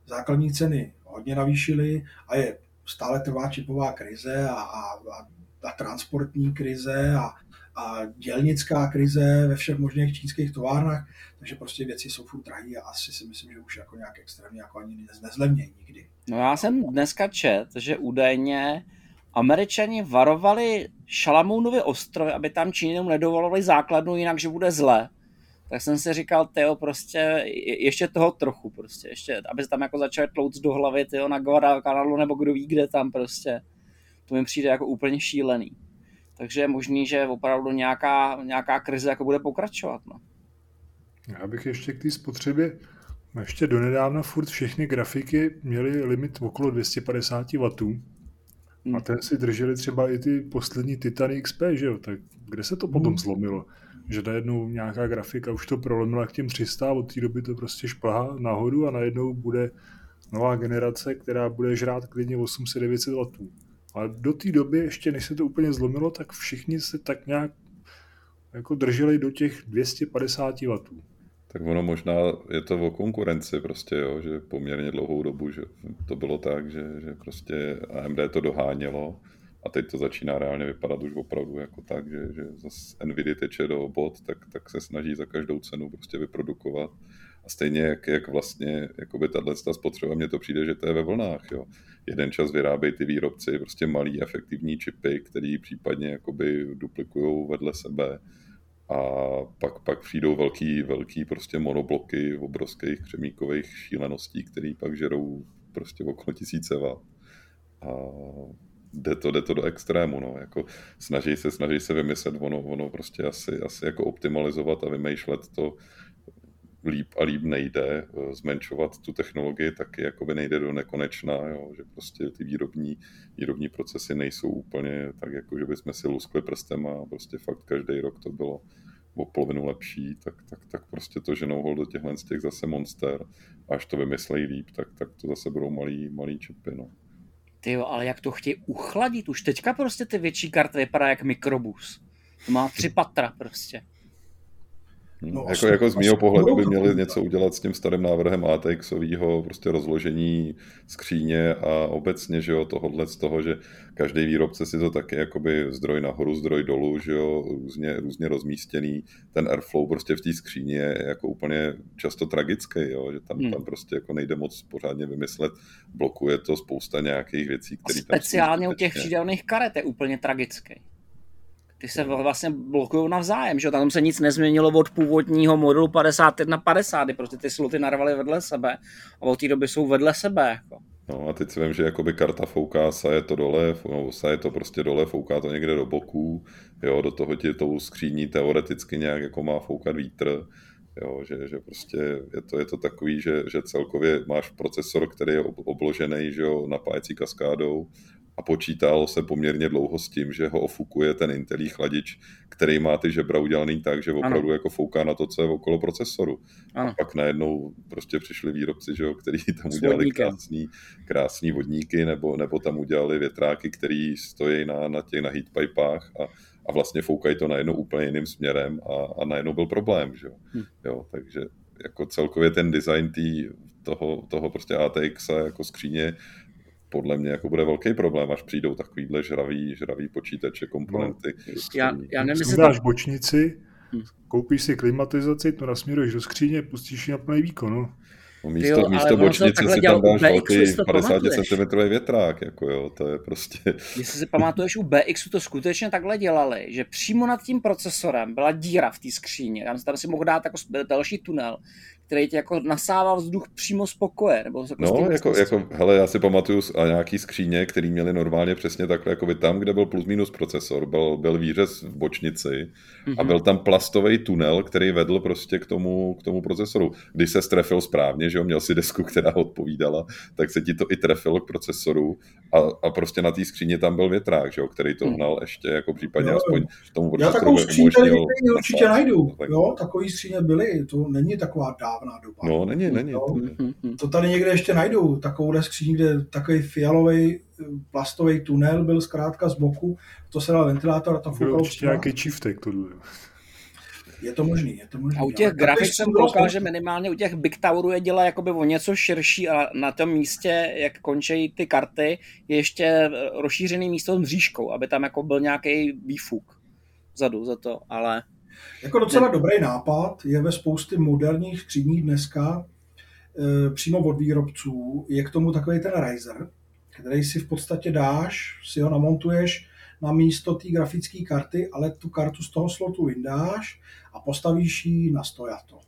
základní ceny hodně navýšily a je stále trvá čipová krize a, a, a, a transportní krize a, a dělnická krize ve všech možných čínských továrnách, takže prostě věci jsou furt drahé a asi si myslím, že už jako nějak extrémně jako ani nezlevnějí nikdy. No já jsem dneska čet, že údajně Američani varovali Šalamounovi ostrovy, aby tam Číňanům nedovolovali základnu, jinak, že bude zle tak jsem si říkal, Teo, prostě ještě toho trochu, prostě, ještě, aby se tam jako začal tlouc do hlavy, tyjo, na Guadalcanalu, nebo kdo ví, kde tam prostě. To mi přijde jako úplně šílený. Takže je možný, že opravdu nějaká, nějaká krize jako bude pokračovat. No. Já bych ještě k té spotřebě, ještě donedávna furt všechny grafiky měly limit okolo 250 W. Hmm. A ten si drželi třeba i ty poslední Titan XP, že jo? Tak kde se to potom hmm. zlomilo? Že najednou nějaká grafika už to prolomila k těm 300 od té doby to prostě šplhá nahoru a najednou bude nová generace, která bude žrát klidně 800-900 W. Ale do té doby, ještě než se to úplně zlomilo, tak všichni se tak nějak jako drželi do těch 250 W. Tak ono možná je to o konkurenci prostě, jo, že poměrně dlouhou dobu, že to bylo tak, že, že prostě AMD to dohánělo a teď to začíná reálně vypadat už opravdu jako tak, že, že zase Nvidia teče do bot, tak, tak se snaží za každou cenu prostě vyprodukovat. A stejně jak, jak vlastně jakoby tahle spotřeba, mně to přijde, že to je ve vlnách. Jo. Jeden čas vyrábějí ty výrobci prostě malý efektivní čipy, který případně jakoby duplikují vedle sebe a pak, pak přijdou velký, velký prostě monobloky obrovských křemíkových šíleností, který pak žerou prostě okolo tisíce watt. A jde to, jde to do extrému, no, jako snaží se, snaží se vymyslet, ono, ono prostě asi, asi jako optimalizovat a vymýšlet to líp a líp nejde eh, zmenšovat tu technologii, taky jakoby nejde do nekonečna, jo, že prostě ty výrobní, výrobní procesy nejsou úplně tak, jako že bychom si luskli prstem a prostě fakt každý rok to bylo o polovinu lepší, tak, tak, tak prostě to ženou hol do těchhle z těch zase monster, až to vymyslejí líp, tak, tak to zase budou malý, malý čipy, no. Ty jo, ale jak to chtějí uchladit? Už teďka prostě ty větší karty vypadá jak mikrobus. To má tři patra prostě. Hmm. No, jako, jako z mého pohledu by měli něco udělat s tím starým návrhem ATXového prostě rozložení skříně a obecně, že jo, tohohle z toho, že každý výrobce si to taky jakoby zdroj nahoru, zdroj dolů, že jo, různě, různě rozmístěný. Ten airflow prostě v té skříně je jako úplně často tragický, jo, že tam, hmm. tam prostě jako nejde moc pořádně vymyslet, blokuje to spousta nějakých věcí, které tam Speciálně u těch přídelných karet je úplně tragický ty se vlastně blokují navzájem, že tam se nic nezměnilo od původního modelu 51 50, kdy prostě ty sloty narvaly vedle sebe a od té doby jsou vedle sebe. Jako. No a teď si vím, že jakoby karta fouká, je to dole, no, je to prostě dole, fouká to někde do boku, jo, do toho ti tou skříní teoreticky nějak jako má foukat vítr, jo, že, že prostě je to, je to takový, že, že celkově máš procesor, který je obložený že jo, napájecí kaskádou a počítalo se poměrně dlouho s tím, že ho ofukuje ten Intelí chladič, který má ty žebra udělaný tak, že opravdu ano. jako fouká na to, co je okolo procesoru. Ano. A pak najednou prostě přišli výrobci, že jo, který tam udělali krásný, krásný vodníky, nebo, nebo tam udělali větráky, který stojí na, na těch na heatpipách a, a vlastně foukají to najednou úplně jiným směrem a, a najednou byl problém, že jo. Hm. jo takže jako celkově ten design tý, toho, toho prostě ATX jako skříně podle mě jako bude velký problém, až přijdou takovýhle žravý, žravý počítače, komponenty. No, já, já nevím, jestli dáš to... bočnici, hm. koupíš si klimatizaci, to nasměruješ do skříně, pustíš ji na plný výkon. No. No místo, jo, místo bočnice si tam dáš velký 50 cm větrák, jako jo, to je prostě... Jestli si pamatuješ, u BXu to skutečně takhle dělali, že přímo nad tím procesorem byla díra v té skříně, tam, tam si mohl dát jako další tunel, který ti jako nasával vzduch přímo z pokoje. Nebo jako no, jako, jako, hele, já si pamatuju a nějaký skříně, který měli normálně přesně takhle, jako by tam, kde byl plus minus procesor, byl, byl výřez v bočnici mm-hmm. a mhm. byl tam plastový tunel, který vedl prostě k tomu, k tomu procesoru. Když se strefil správně, že jo, měl si desku, která odpovídala, tak se ti to i trefilo k procesoru a, a prostě na té skříně tam byl větrák, že jo, který to mhm. hnal ještě, jako případně jo, aspoň tomu procesoru Já takovou skříně určitě najdu, jo, takový skříně byly, to není taková dávná dávná doba. No, není, není. To, to tady někde ještě najdu, takovou skříň, kde takový fialový plastový tunel byl zkrátka z boku, to se dal ventilátor a tam foukal. určitě nějaký čiftek to je to možný, je to možný. A u těch grafik jsem koukal, že minimálně u těch Big Towerů je dělá jakoby o něco širší a na tom místě, jak končí ty karty, je ještě rozšířený místo s mřížkou, aby tam jako byl nějaký výfuk vzadu za to, ale jako docela dobrý nápad je ve spousty moderních skříní dneska e, přímo od výrobců. Je k tomu takový ten riser, který si v podstatě dáš, si ho namontuješ na místo té grafické karty, ale tu kartu z toho slotu vyndáš a postavíš ji na stojato.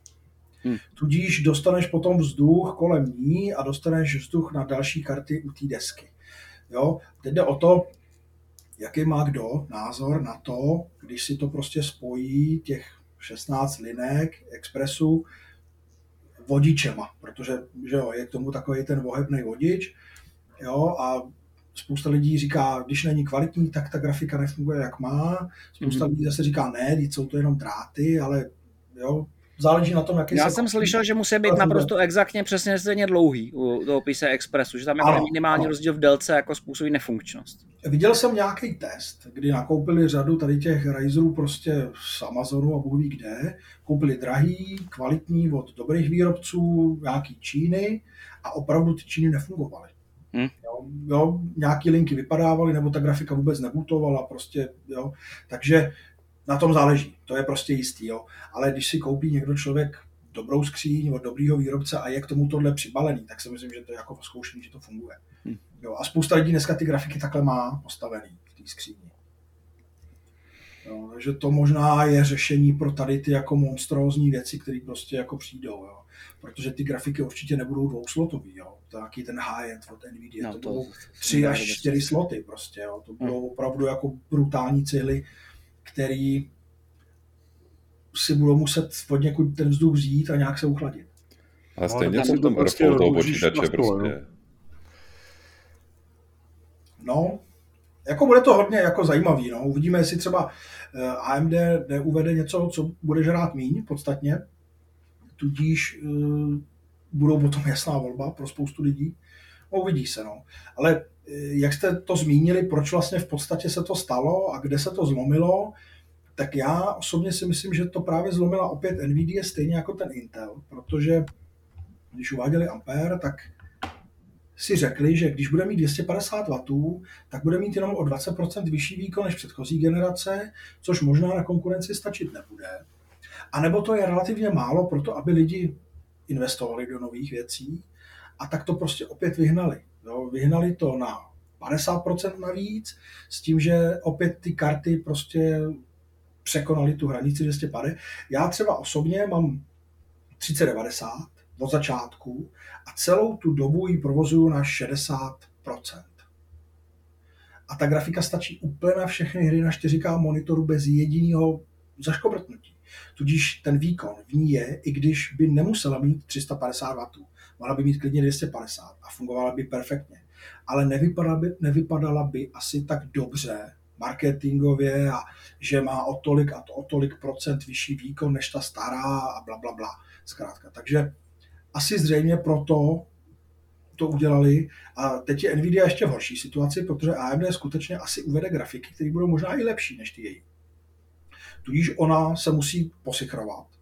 Hmm. Tudíž dostaneš potom vzduch kolem ní a dostaneš vzduch na další karty u té desky. Jo? Teď jde o to, jaký má kdo názor na to, když si to prostě spojí těch 16 linek expresu vodičema, protože že jo, je k tomu takový ten vohebný vodič jo, a spousta lidí říká, když není kvalitní, tak ta grafika nefunguje jak má. Spousta mm-hmm. lidí zase říká, ne, jsou to jenom dráty, ale jo, záleží na tom, jaký Já jsem slyšel, že musí být naprosto exaktně přesně stejně dlouhý u toho PC Expressu, že tam je ano, minimální ano. rozdíl v délce jako způsobí nefunkčnost. Viděl jsem nějaký test, kdy nakoupili řadu tady těch Razerů prostě z Amazonu a Bůh ví kde. Koupili drahý, kvalitní od dobrých výrobců, nějaký Číny a opravdu ty Číny nefungovaly. Hmm. Jo, jo, nějaký linky vypadávaly, nebo ta grafika vůbec nebutovala, prostě, jo. Takže na tom záleží, to je prostě jistý, jo. Ale když si koupí někdo člověk dobrou skříň od dobrýho výrobce a je k tomu tohle přibalený, tak si myslím, že to je jako zkoušení, že to funguje. Hmm. Jo, a spousta lidí dneska ty grafiky takhle má postavený v té skříni. Jo, takže to možná je řešení pro tady ty jako monstrózní věci, které prostě jako přijdou. Jo. Protože ty grafiky určitě nebudou dvouslotový. Jo. To je nějaký ten high-end od NVIDIA. No, to, to budou tři až čtyři sloty prostě. Jo. To budou hmm. opravdu jako brutální cíly, který si budou muset od někud ten vzduch vzít a nějak se uchladit. A stejně no, se v tom prostě toho počítače prostě. No, jako bude to hodně jako zajímavý. No. Uvidíme, jestli třeba eh, AMD neuvede něco, co bude žrát míň podstatně. Tudíž uh, budou potom jasná volba pro spoustu lidí. Uvidí se. No. Ale eh, jak jste to zmínili, proč vlastně v podstatě se to stalo a kde se to zlomilo, tak já osobně si myslím, že to právě zlomila opět NVIDIA stejně jako ten Intel, protože když uváděli Ampere, tak si řekli, že když bude mít 250 W, tak bude mít jenom o 20% vyšší výkon než předchozí generace, což možná na konkurenci stačit nebude. A nebo to je relativně málo pro to, aby lidi investovali do nových věcí a tak to prostě opět vyhnali. Jo, vyhnali to na 50% navíc, s tím, že opět ty karty prostě překonali tu hranici 250. Já třeba osobně mám 3090 od začátku a celou tu dobu ji provozuju na 60%. A ta grafika stačí úplně na všechny hry na 4K monitoru bez jediného zaškobrtnutí. Tudíž ten výkon v ní je, i když by nemusela mít 350 W. Mohla by mít klidně 250 a fungovala by perfektně. Ale nevypadala by, nevypadala by asi tak dobře marketingově a že má o tolik a to o tolik procent vyšší výkon než ta stará a bla, bla, bla. Zkrátka. Takže asi zřejmě proto to udělali a teď je Nvidia ještě v horší situaci, protože AMD skutečně asi uvede grafiky, které budou možná i lepší než ty její. Tudíž ona se musí posichrovat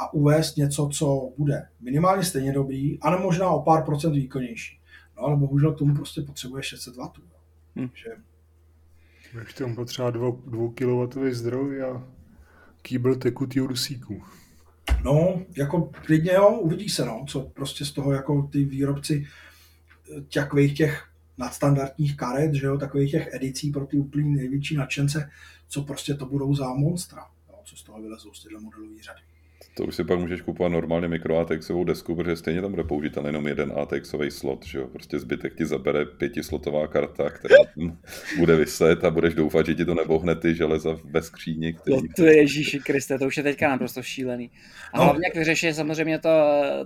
a uvést něco, co bude minimálně stejně dobrý, ale možná o pár procent výkonnější. No ale bohužel k tomu prostě potřebuje 600 W. Hmm. Že... Ještě tomu potřeba 2 kW zdroj a kýbl tekutýho dusíku. No, jako klidně jo, uvidí se, no, co prostě z toho jako ty výrobci eh, takových těch nadstandardních karet, že jo, takových těch edicí pro ty úplně největší nadšence, co prostě to budou za monstra, jo, co z toho vylezou z těchto modelové řady. To už si pak můžeš kupovat normálně mikro ATXovou desku, protože stejně tam bude použitelný jenom jeden ATXový slot, že jo? Prostě zbytek ti zabere pětislotová karta, která tam bude vyset a budeš doufat, že ti to nebohne ty železa ve skříni. Který... To, to je Ježíši Kriste, to už je teďka naprosto šílený. A no. hlavně jak vyřešit samozřejmě to,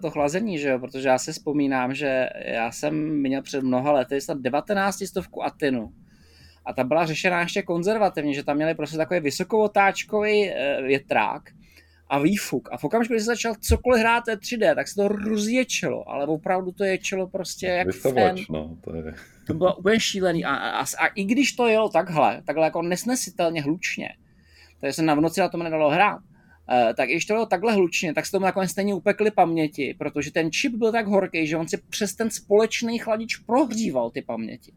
to chlazení, že jo? Protože já si vzpomínám, že já jsem měl před mnoha lety 19 stovku Atinu. A ta byla řešená ještě konzervativně, že tam měli prostě takový vysokovotáčkový eh, větrák, a výfuk. A v okamžiku, kdy se začal cokoliv hrát 3D, tak se to rozječelo, ale opravdu to ječelo prostě jak Vystavač, no, to, je... to bylo úplně šílený. A, a, a, i když to jelo takhle, takhle jako nesnesitelně hlučně, takže se na v noci na tom nedalo hrát, Uh, tak když to bylo takhle hlučně, tak se tomu nakonec stejně upekly paměti, protože ten čip byl tak horký, že on si přes ten společný chladič prohříval ty paměti.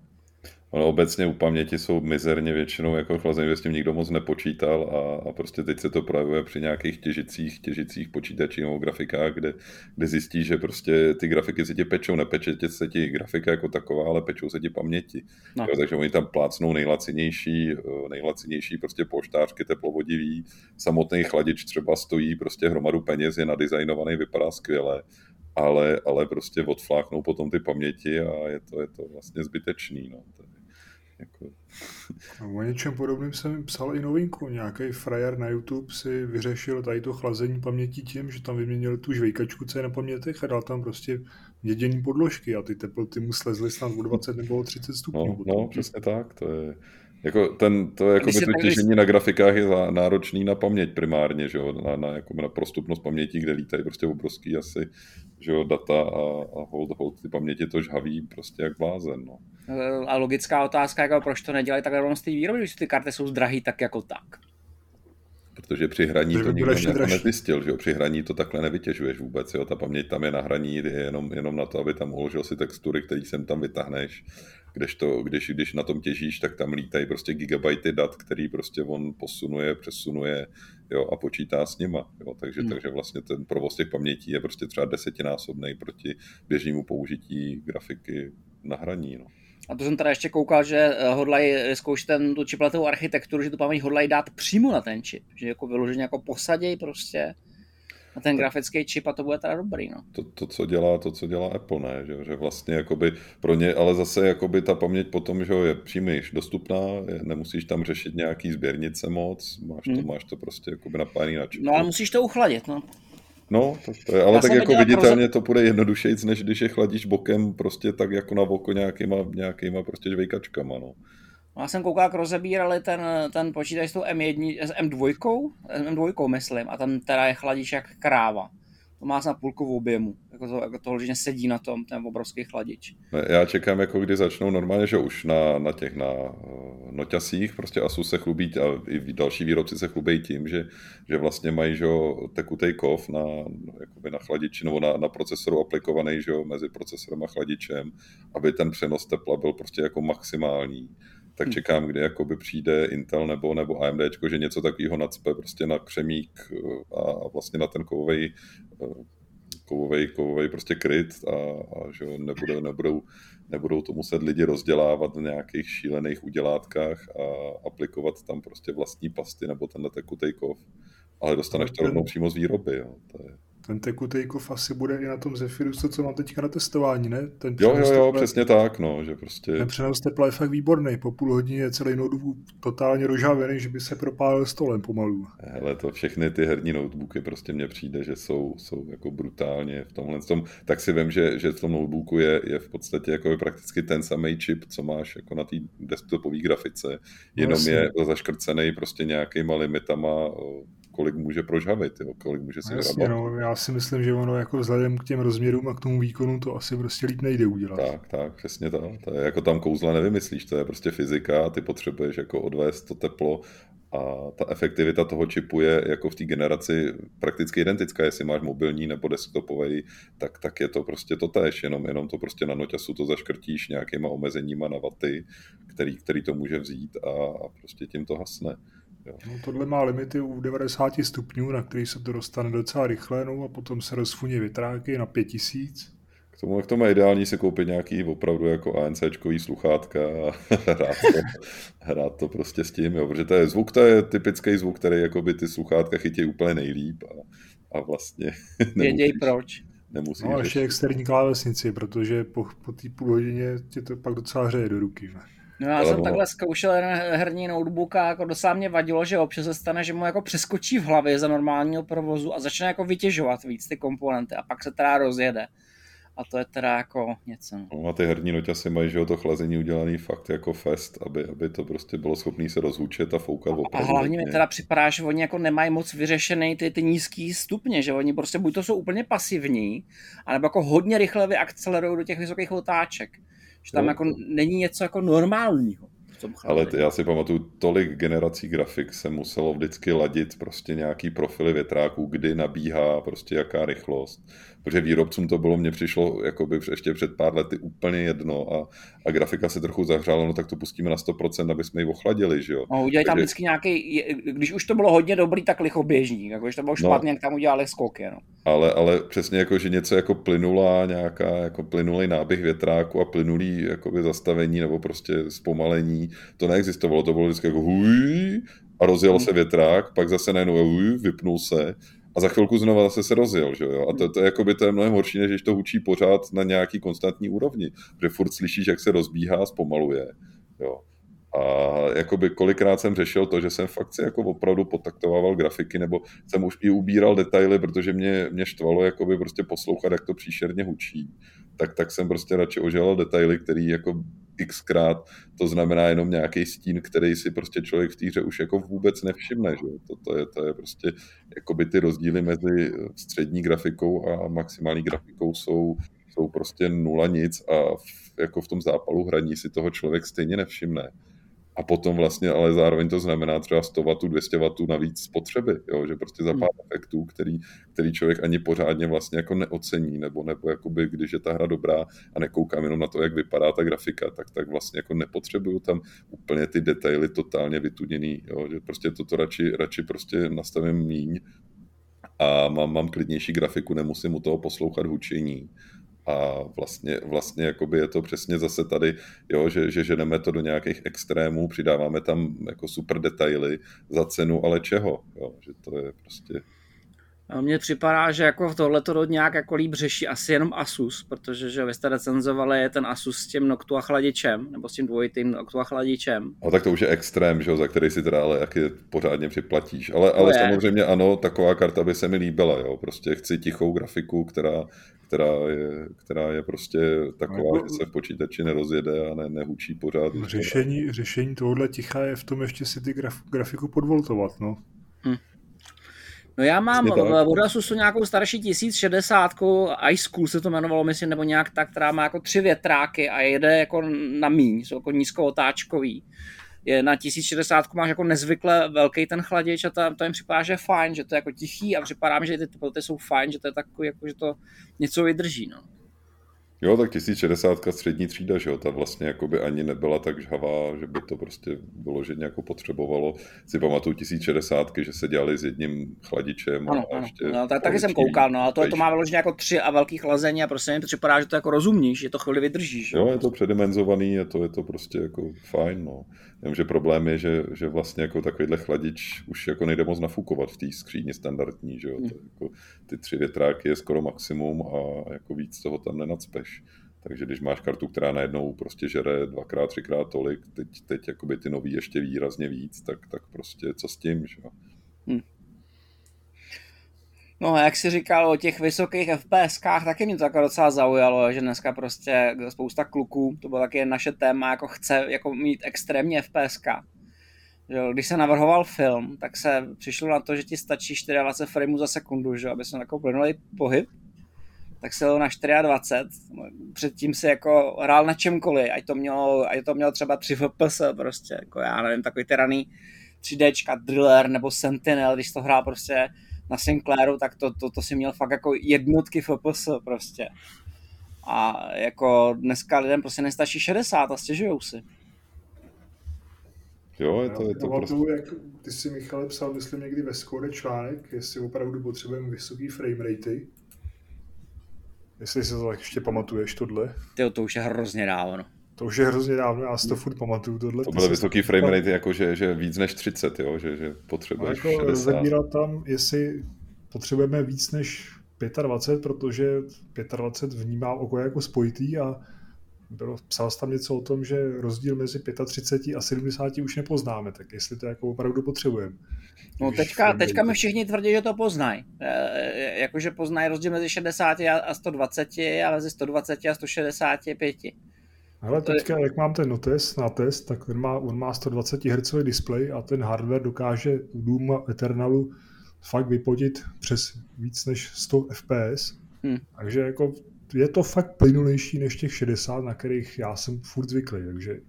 Ono obecně u paměti jsou mizerně většinou jako chlazení, s tím nikdo moc nepočítal a, a, prostě teď se to projevuje při nějakých těžicích, těžicích počítačích nebo grafikách, kde, kde zjistí, že prostě ty grafiky se ti pečou, nepeče se ti grafika jako taková, ale pečou se ti paměti. No. Jo, takže oni tam plácnou nejlacinější, eh, nejlacinější prostě poštářky teplovodivý, samotný chladič třeba stojí prostě hromadu peněz, je nadizajnovaný, vypadá skvěle, ale, ale prostě odfláknou potom ty paměti a je to, je to vlastně zbytečný. No. Je, jako... No, o něčem podobným jsem psal i novinku. Nějaký frajer na YouTube si vyřešil tady to chlazení paměti tím, že tam vyměnil tu žvejkačku, co je na pamětech a dal tam prostě mědění podložky a ty teploty mu slezly snad o 20 nebo o 30 stupňů. No, no přesně tak. To je, jako ten, to jako by to těžení na grafikách je náročný na paměť primárně, že jo? Na, na, jako na prostupnost paměti, kde lítají prostě obrovský asi že jo, data a, a hold, hold ty paměti to žhaví prostě jak blázen. No. A logická otázka, jako proč to nedělají takhle rovnou z té výroby, když ty karty jsou drahý tak jako tak. Protože při hraní to nikdo jako nezjistil, že jo? při hraní to takhle nevytěžuješ vůbec, jo? ta paměť tam je na hraní, je jenom, jenom na to, aby tam uložil si textury, který sem tam vytáhneš, když, to, když, když na tom těžíš, tak tam lítají prostě gigabajty dat, který prostě on posunuje, přesunuje jo, a počítá s nima. Jo? Takže, hmm. takže vlastně ten provoz těch pamětí je prostě třeba desetinásobný proti běžnému použití grafiky na hraní. No. A to jsem teda ještě koukal, že eh, hodlají zkoušet ten, tu čiplatovou architekturu, že tu paměť hodlají dát přímo na ten čip. Že jako vyloženě jako posaděj prostě na ten grafický čip a to bude teda dobrý. No. To, to, co dělá, to, co dělá Apple, ne? Že, že vlastně jakoby pro ně, ale zase jakoby ta paměť potom, že je příliš dostupná, je, nemusíš tam řešit nějaký sběrnice moc, máš to, hmm. máš to prostě jakoby napájený na čip. No ale musíš to uchladit, no. No, to, to je, ale Já tak jako viditelně proza... to bude jednodušeji, než když je chladíš bokem prostě tak jako na oko nějakýma, nějakýma prostě žvejkačkama, no. Já jsem koukal, jak rozebírali ten, ten počítač s tou M1, s M2, M2 myslím, a tam teda je chladíš jak kráva. To má na půlku objemu, jako to, jako to že sedí na tom, ten obrovský chladič. Já čekám, jako kdy začnou normálně, že už na, na těch na eh, noťasích, prostě Asus se chlubí a i další výrobci se chlubí tím, že, že vlastně mají že, tekutej kov na, jakoby na chladiči nebo na, na procesoru aplikovaný že, mezi procesorem a chladičem, aby ten přenos tepla byl prostě jako maximální tak hm. čekám, kdy jakoby přijde Intel nebo, nebo AMD, že něco takového nadspe prostě na křemík eh, a vlastně na ten kovový eh, kovový, kovový prostě kryt a, a že nebude, nebudou, nebudou to muset lidi rozdělávat v nějakých šílených udělátkách a aplikovat tam prostě vlastní pasty nebo tenhle tekutej kov, ale dostaneš to rovnou přímo z výroby. Jo. To je ten tekutejkov asi bude i na tom Zephyrus, co mám teďka na testování, ne? Ten jo, jo, jo, tepla, přesně tak, no, že prostě... Ten přenos tepla je fakt výborný, po půl hodině je celý notebook totálně rozžávený, že by se propálil stolem pomalu. Hele, to všechny ty herní notebooky prostě mně přijde, že jsou, jsou jako brutálně v tomhle tom, tak si vím, že, že v tom notebooku je, je v podstatě jako prakticky ten samý čip, co máš jako na té desktopové grafice, jenom no, je zaškrcený prostě nějakýma limitama kolik může prožhavit, jo, kolik může si Jasně, no, já si myslím, že ono jako vzhledem k těm rozměrům a k tomu výkonu to asi prostě líp nejde udělat. Tak, tak, přesně tak. To je jako tam kouzla nevymyslíš, to je prostě fyzika a ty potřebuješ jako odvést to teplo a ta efektivita toho čipu je jako v té generaci prakticky identická, jestli máš mobilní nebo desktopový, tak, tak je to prostě to tež, jenom, jenom to prostě na noťasu to zaškrtíš nějakýma omezeníma na vaty, který, který to může vzít a, a prostě tím to hasne. No, tohle má limity u 90 stupňů, na který se to dostane docela rychle, no a potom se rozfuní vytráky na 5000. K tomu, k tomu je ideální si koupit nějaký opravdu jako ANCčkový sluchátka a *laughs* hrát to, hrát to prostě s tím, jo, protože to je zvuk, to je typický zvuk, který jako by ty sluchátka chytí úplně nejlíp a, a vlastně... *laughs* Věděj proč. Nemusí no a ještě externí klávesnici, protože po, po té půl hodině ti to pak docela hřeje do ruky. Ne? No já jsem takhle zkoušel herní notebook a jako dosáhně mě vadilo, že občas se stane, že mu jako přeskočí v hlavě za normálního provozu a začne jako vytěžovat víc ty komponenty a pak se teda rozjede. A to je teda jako něco. No. no a ty herní noťasy mají, že to chlazení udělaný fakt jako fest, aby, aby to prostě bylo schopné se rozhučet a foukat opravdu. A hlavně mi teda připadá, že oni jako nemají moc vyřešený ty, ty nízký stupně, že oni prostě buď to jsou úplně pasivní, anebo jako hodně rychle vyakcelerují do těch vysokých otáček. Že tam no. jako není něco jako normálního. Ale t- já si pamatuju, tolik generací grafik se muselo vždycky ladit prostě nějaký profily větráků, kdy nabíhá prostě jaká rychlost protože výrobcům to bylo, mně přišlo jakoby ještě před pár lety úplně jedno a, a grafika se trochu zahřála, no tak to pustíme na 100%, aby jsme ji ochladili, že jo. No, udělali tam vždycky nějaký, když už to bylo hodně dobrý, tak lichoběžný, jako když to bylo no. špatně, no, jak tam udělali skok no. Ale, ale přesně jako, že něco jako plynulá, nějaká jako plynulý náběh větráku a plynulý jakoby zastavení nebo prostě zpomalení, to neexistovalo, to bylo vždycky jako huj, a rozjel hmm. se větrák, pak zase najednou vypnul se a za chvilku znovu zase se rozjel, že jo? A to, to, jakoby, to je mnohem horší, než když to hučí pořád na nějaký konstantní úrovni, protože furt slyšíš, jak se rozbíhá, zpomaluje, jo. A jakoby kolikrát jsem řešil to, že jsem fakt si jako opravdu potaktovával grafiky, nebo jsem už i ubíral detaily, protože mě, mě štvalo jakoby prostě poslouchat, jak to příšerně hučí. Tak, tak jsem prostě radši oželal detaily, který jako xkrát, to znamená jenom nějaký stín, který si prostě člověk v té hře už jako vůbec nevšimne, že? To, to, je, to je prostě, jakoby ty rozdíly mezi střední grafikou a maximální grafikou jsou, jsou prostě nula nic a v, jako v tom zápalu hraní si toho člověk stejně nevšimne a potom vlastně ale zároveň to znamená třeba 100 W, 200 W navíc spotřeby, jo? že prostě za hmm. pár efektů, který, který člověk ani pořádně vlastně jako neocení, nebo, nebo jakoby, když je ta hra dobrá a nekoukám jenom na to, jak vypadá ta grafika, tak, tak vlastně jako nepotřebuju tam úplně ty detaily totálně vytuněný, jo? že prostě toto radši, radši prostě nastavím míň a mám, mám klidnější grafiku, nemusím u toho poslouchat hučení a vlastně, vlastně jakoby je to přesně zase tady, jo, že, že ženeme to do nějakých extrémů, přidáváme tam jako super detaily za cenu, ale čeho, jo, že to je prostě... Mně připadá, že jako tohle to nějak jako líp řeší asi jenom Asus, protože že vy jste recenzovali ten Asus s tím Noctua chladičem, nebo s tím dvojitým Noctua chladičem. A tak to už je extrém, že za který si teda ale jak je pořádně připlatíš. Ale, ale samozřejmě ano, taková karta by se mi líbila, jo. Prostě chci tichou grafiku, která, která, je, která je prostě taková, jako... že se v počítači nerozjede a ne, nehučí pořád. Řešení, řešení tohohle ticha je v tom ještě si ty graf, grafiku podvoltovat, no. No já mám v Azusu nějakou starší 1060, Ice School se to jmenovalo, myslím, nebo nějak tak, která má jako tři větráky a jede jako na míň, jsou jako nízkootáčkový. Je na 1060 máš jako nezvykle velký ten chladič a to, to jim připadá, že je fajn, že to je jako tichý a připadá mi, že ty teploty jsou fajn, že to je takový, jako, že to něco vydrží. No. Jo, tak 1060 střední třída, že jo, ta vlastně jakoby ani nebyla tak žhavá, že by to prostě vyloženě jako potřebovalo. Si pamatuju 1060, že se dělali s jedním chladičem. Ano, a ještě no, tak, taky jsem koukal, no, a to, to má vyloženě jako tři a velký chlazení a prostě mi to připadá, že to jako rozumíš, že to chvíli vydržíš. Jo, je to předimenzovaný, je to, je to prostě jako fajn, no. Jenomže problém je, že, že vlastně jako takovýhle chladič už jako nejde moc nafukovat v té skříni standardní, že jo. Hmm. To jako, ty tři větráky je skoro maximum a jako víc toho tam nenacpeš. Takže když máš kartu, která najednou prostě žere dvakrát, třikrát tolik, teď, teď jakoby ty nový ještě výrazně víc, tak, tak prostě co s tím, že jo. No a jak jsi říkal o těch vysokých FPSkách, taky mě to jako docela zaujalo, že dneska prostě spousta kluků, to bylo taky naše téma, jako chce jako mít extrémně FPSK. Když se navrhoval film, tak se přišlo na to, že ti stačí 24 frameů za sekundu, že, aby se jako plynulý pohyb, tak se na 24. Předtím si jako hrál na čemkoliv, ať to mělo, ať to mělo třeba 3 FPS prostě, jako já nevím, takový tyraný 3Dčka, Driller nebo Sentinel, když to hrál prostě na Sinclairu, tak to, to, to si měl fakt jako jednotky FPS prostě. A jako dneska lidem prostě nestačí 60 a stěžujou si. Jo, je to, je to prostě... jak ty si Michale psal, myslím někdy ve Skore článek, jestli opravdu potřebujeme vysoký frame ratey. Jestli si to tak ještě pamatuješ tohle. Ty to už je hrozně dávno. To už je hrozně dávno, já si to furt pamatuju. Tohle. To byl vysoký frame rate, jako že, že víc než 30, jo? že, že potřebuješ jako 60. Rozebírat tam, jestli potřebujeme víc než 25, protože 25 vnímá oko jako spojitý a bylo, psal tam něco o tom, že rozdíl mezi 35 a 70 už nepoznáme, tak jestli to jako opravdu potřebujeme. No teďka, teďka mi všichni tvrdí, že to poznají. E, e, jakože poznají rozdíl mezi 60 a 120 a mezi 120 a 165. Ale teďka, jak mám ten notes na test, tak on má, on má 120 Hz display a ten hardware dokáže u Doom Eternalu fakt vypotit přes víc než 100 fps. Hmm. Takže jako je to fakt plynulejší než těch 60, na kterých já jsem furt zvyklý, takže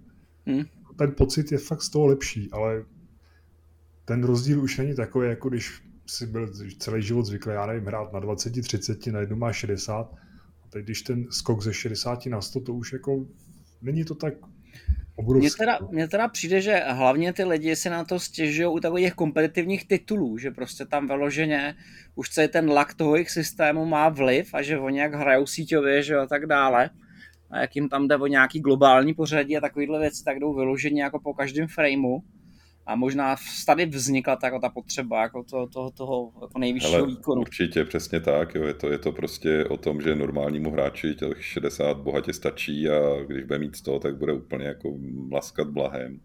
hmm. ten pocit je fakt z toho lepší, ale ten rozdíl už není takový, jako když si byl celý život zvyklý, já nevím, hrát na 20, 30, na jednu má 60, a teď když ten skok ze 60 na 100, to už jako není to tak mně teda, mně teda přijde, že hlavně ty lidi si na to stěžují u takových kompetitivních titulů, že prostě tam vyloženě už celý ten lak toho jejich systému má vliv a že oni jak hrajou síťově, že a tak dále a jak jim tam jde o nějaký globální pořadí a takovýhle věci, tak jdou vyloženě jako po každém frameu a možná tady vznikla ta, jako ta potřeba jako to, to, toho jako nejvyššího Ale výkonu. Určitě, přesně tak. Jo. Je, to, je to prostě o tom, že normálnímu hráči těch 60 bohatě stačí a když bude mít 100, tak bude úplně jako mlaskat blahem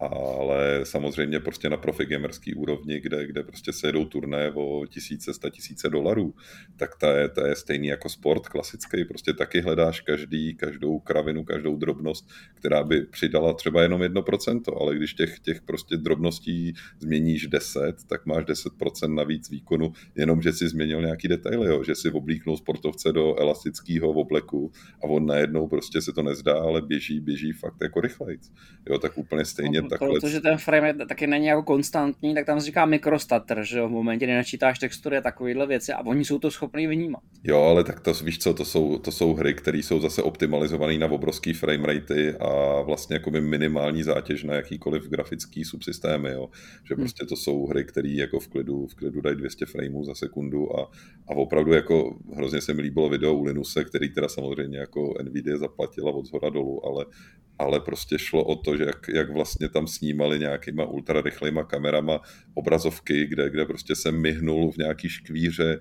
ale samozřejmě prostě na profi gamerský úrovni, kde, kde prostě se jedou turné o tisíce, sta tisíce dolarů, tak ta je, ta je stejný jako sport klasický, prostě taky hledáš každý, každou kravinu, každou drobnost, která by přidala třeba jenom jedno procento, ale když těch, těch prostě drobností změníš 10, tak máš 10% navíc výkonu, jenom že si změnil nějaký detaily, jo, že si oblíknul sportovce do elastického obleku a on najednou prostě se to nezdá, ale běží, běží fakt jako rychlejc. Jo, tak úplně stejně takhle... Protože ten frame je, taky není jako konstantní, tak tam se říká mikrostater, že jo, v momentě, kdy načítáš textury a takovéhle věci a oni jsou to schopni vnímat. Jo, ale tak to víš co, to jsou, to jsou hry, které jsou zase optimalizované na obrovský frame ratey a vlastně jako minimální zátěž na jakýkoliv grafický subsystémy, jo. Že hmm. prostě to jsou hry, které jako v klidu, v klidu dají 200 frameů za sekundu a, a opravdu jako hrozně se mi líbilo video u Linuse, který teda samozřejmě jako Nvidia zaplatila od zhora dolů, ale ale prostě šlo o to, že jak, jak vlastně tam snímali nějakýma ultrarychlejma kamerama obrazovky, kde, kde prostě se myhnul v nějaký škvíře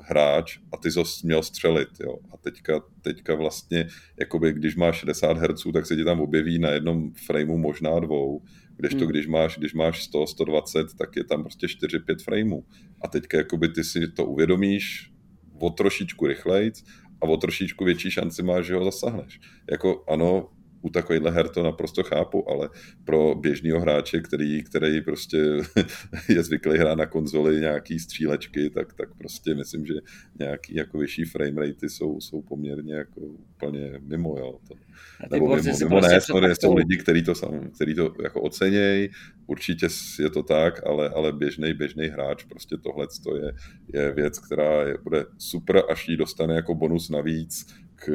hráč a ty jsi měl střelit. Jo. A teďka, teďka vlastně, jakoby, když máš 60 Hz, tak se ti tam objeví na jednom frameu možná dvou, když to, hmm. když máš, když máš 100, 120, tak je tam prostě 4-5 frameů. A teďka jakoby ty si to uvědomíš o trošičku rychlejc a o trošičku větší šanci máš, že ho zasahneš. Jako ano, u takovýchhle her to naprosto chápu, ale pro běžného hráče, který, který prostě *laughs* je zvyklý hrát na konzoli nějaký střílečky, tak, tak prostě myslím, že nějaký jako vyšší frame ratey jsou, jsou poměrně jako úplně mimo, jo. To, nebo mimo, mimo prostě ne, sorry, jsou lidi, kteří to, sam, který to jako ocenějí, určitě je to tak, ale, ale běžný běžný hráč, prostě tohle je, je věc, která je, bude super, až ji dostane jako bonus navíc k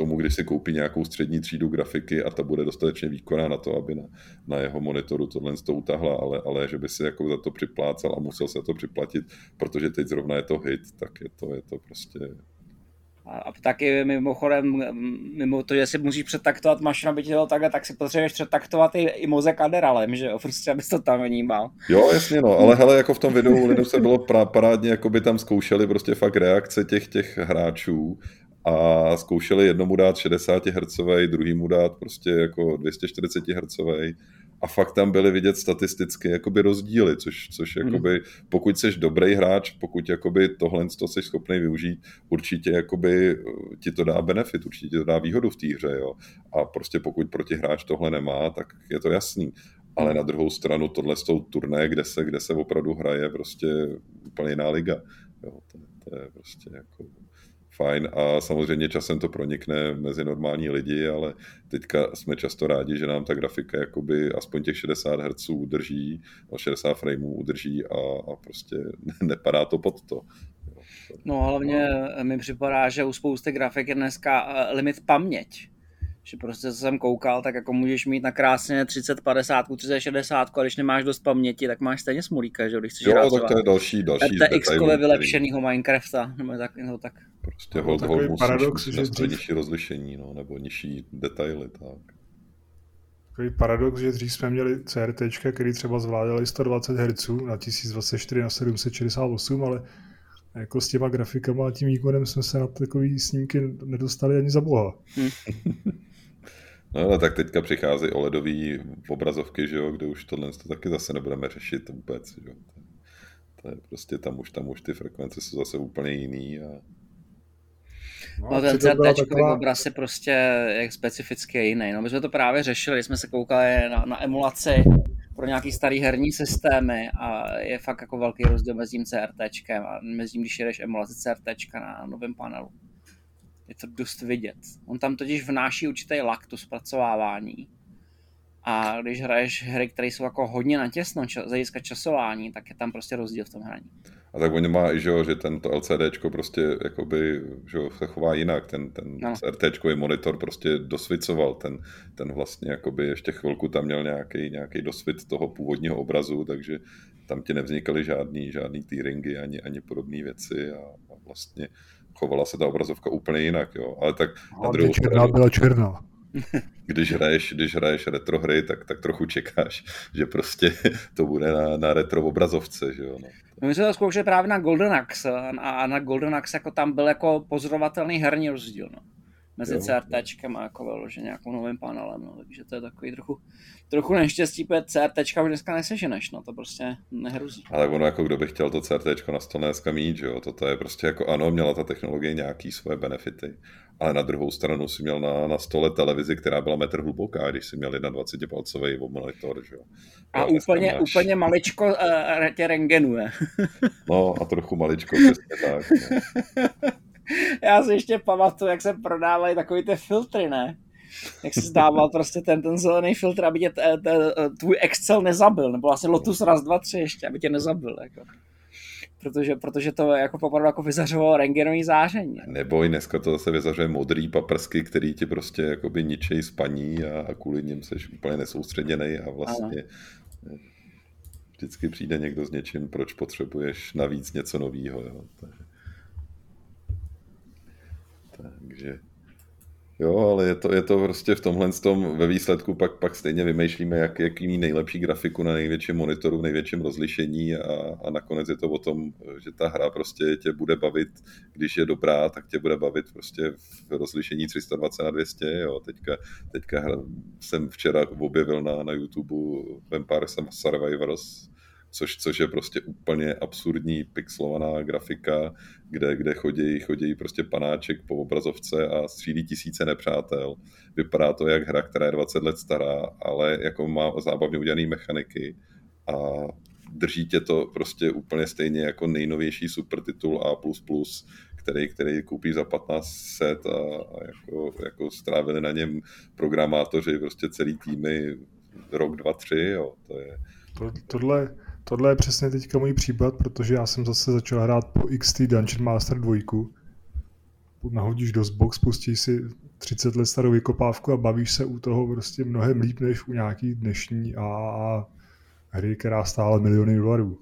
tomu, když si koupí nějakou střední třídu grafiky a ta bude dostatečně výkonná na to, aby na, na jeho monitoru tohle to utahla, ale, ale že by si jako za to připlácal a musel se to připlatit, protože teď zrovna je to hit, tak je to, je to prostě a taky mimochodem, mimo to, že si musíš přetaktovat mašinu, aby ti to takhle, tak si potřebuješ přetaktovat i, i mozek aderalem, že jo, *laughs* prostě abys to tam vnímal. Jo, jasně no, ale hele, jako v tom videu Linux bylo parádně, jako by tam zkoušeli prostě fakt reakce těch, těch hráčů a zkoušeli jednomu dát 60 Hz, druhýmu dát prostě jako 240 Hz a fakt tam byly vidět statisticky jakoby rozdíly, což, což hmm. jakoby, pokud jsi dobrý hráč, pokud jakoby tohle to jsi schopný využít, určitě jakoby eh, ti to dá benefit, určitě ti to dá výhodu v té hře, jo. A prostě pokud protihráč tohle nemá, tak je to jasný. Ale na druhou stranu tohle jsou turné, kde se, kde se opravdu hraje prostě úplně jiná liga. Jo, to, to je prostě jako fajn a samozřejmě časem to pronikne mezi normální lidi, ale teďka jsme často rádi, že nám ta grafika jakoby aspoň těch 60 Hz udrží, 60 frameů udrží a, a prostě *laughs* nepadá to pod to. No hlavně mi připadá, že u spousty grafik je dneska eh, limit paměť že prostě co jsem koukal, tak jako můžeš mít na krásně 30, 50, 30, 60, a když nemáš dost paměti, tak máš stejně smolíka, že když chceš Jo, tak to je další, další RTX vylepšenýho Minecrafta, nebo tak, nebo tak. Prostě hold, hold musíš paradox, že dřív... nižší rozlišení, no, nebo nižší detaily, tak. Takový paradox, že dřív jsme měli CRT, který třeba zvládali 120 Hz na 1024 na 768, ale jako s těma grafikama a tím výkonem jsme se na takový snímky nedostali ani za boha. Hmm. *laughs* No ale tak teďka přichází OLEDový obrazovky, že jo, kde už tohle to taky zase nebudeme řešit vůbec, že jo. To, to je prostě tam už, tam už ty frekvence jsou zase úplně jiný a No, no ten CT taková... obraz je prostě jak specificky jiný. No, my jsme to právě řešili, jsme se koukali na, na emulaci pro nějaký starý herní systémy a je fakt jako velký rozdíl mezi tím CRT a mezi tím, když jedeš emulaci CRT na novém panelu je to dost vidět. On tam totiž vnáší určitý lak, to zpracovávání. A když hraješ hry, které jsou jako hodně natěsno čas, z hlediska časování, tak je tam prostě rozdíl v tom hraní. A tak oni má i, že, jo, že tento LCDčko prostě jakoby, že se chová jinak. Ten, ten no. RTčkový monitor prostě dosvicoval. Ten, ten vlastně jakoby ještě chvilku tam měl nějaký, nějaký dosvit toho původního obrazu, takže tam ti nevznikaly žádný, žádný tearingy ani, ani podobné věci a, a vlastně chovala se ta obrazovka úplně jinak, jo. Ale tak na a druhou černá stranu, byla černá. *laughs* Když hraješ, když hraješ retro hry, tak, tak trochu čekáš, že prostě *laughs* to bude na, na retro obrazovce, že jo. No. no my jsme to zkoušeli právě na Golden Axe a na Golden Axe jako tam byl jako pozorovatelný herní rozdíl, no mezi CRT a jako vyloženě nějakou novým panelem, no, takže to je takový trochu, trochu neštěstí, protože CRT už dneska neseženeš, no to prostě nehrozí. Ale ono jako kdo by chtěl to CRT na stole dneska mít, že jo, toto je prostě jako ano, měla ta technologie nějaký svoje benefity, ale na druhou stranu si měl na, na stole televizi, která byla metr hluboká, když si měl 21 palcový monitor, že jo. A, a úplně, máš... úplně maličko uh, tě rengenuje. no a trochu maličko, přesně tak. No. *laughs* Já si ještě pamatuju, jak se prodávají takový ty filtry, ne? Jak si zdával prostě ten, ten zelený filtr, aby tě t, t, tvůj Excel nezabil, nebo vlastně Lotus raz, dva, tři ještě, aby tě nezabil. Jako. Protože, protože to jako opravdu jako vyzařovalo rengenový záření. Neboj, dneska to zase vyzařuje modrý paprsky, který ti prostě jakoby ničej spaní a, a kvůli ním jsi úplně nesoustředěný a vlastně ano. vždycky přijde někdo s něčím, proč potřebuješ navíc něco nového. Takže... Takže Jo, ale je to, je to prostě v tomhle tom, ve výsledku pak, pak stejně vymýšlíme, jak, jaký mít nejlepší grafiku na největším monitoru, v největším rozlišení a, a nakonec je to o tom, že ta hra prostě tě bude bavit, když je dobrá, tak tě bude bavit prostě v rozlišení 320 na 200, jo. Teďka, teďka jsem včera objevil na, na YouTube Vampire Survivors, což, což je prostě úplně absurdní pixelovaná grafika, kde, kde chodí, chodí prostě panáček po obrazovce a střílí tisíce nepřátel. Vypadá to jak hra, která je 20 let stará, ale jako má zábavně udělané mechaniky a drží tě to prostě úplně stejně jako nejnovější super titul A++, který, který koupí za 1500 a, a jako, jako strávili na něm programátoři prostě celý týmy rok, dva, tři, jo, to je... To, tohle, Tohle je přesně teďka můj případ, protože já jsem zase začal hrát po XT Dungeon Master 2. Nahodíš do box, pustíš si 30 let starou vykopávku a bavíš se u toho prostě mnohem líp než u nějaký dnešní a hry, která stála miliony dolarů.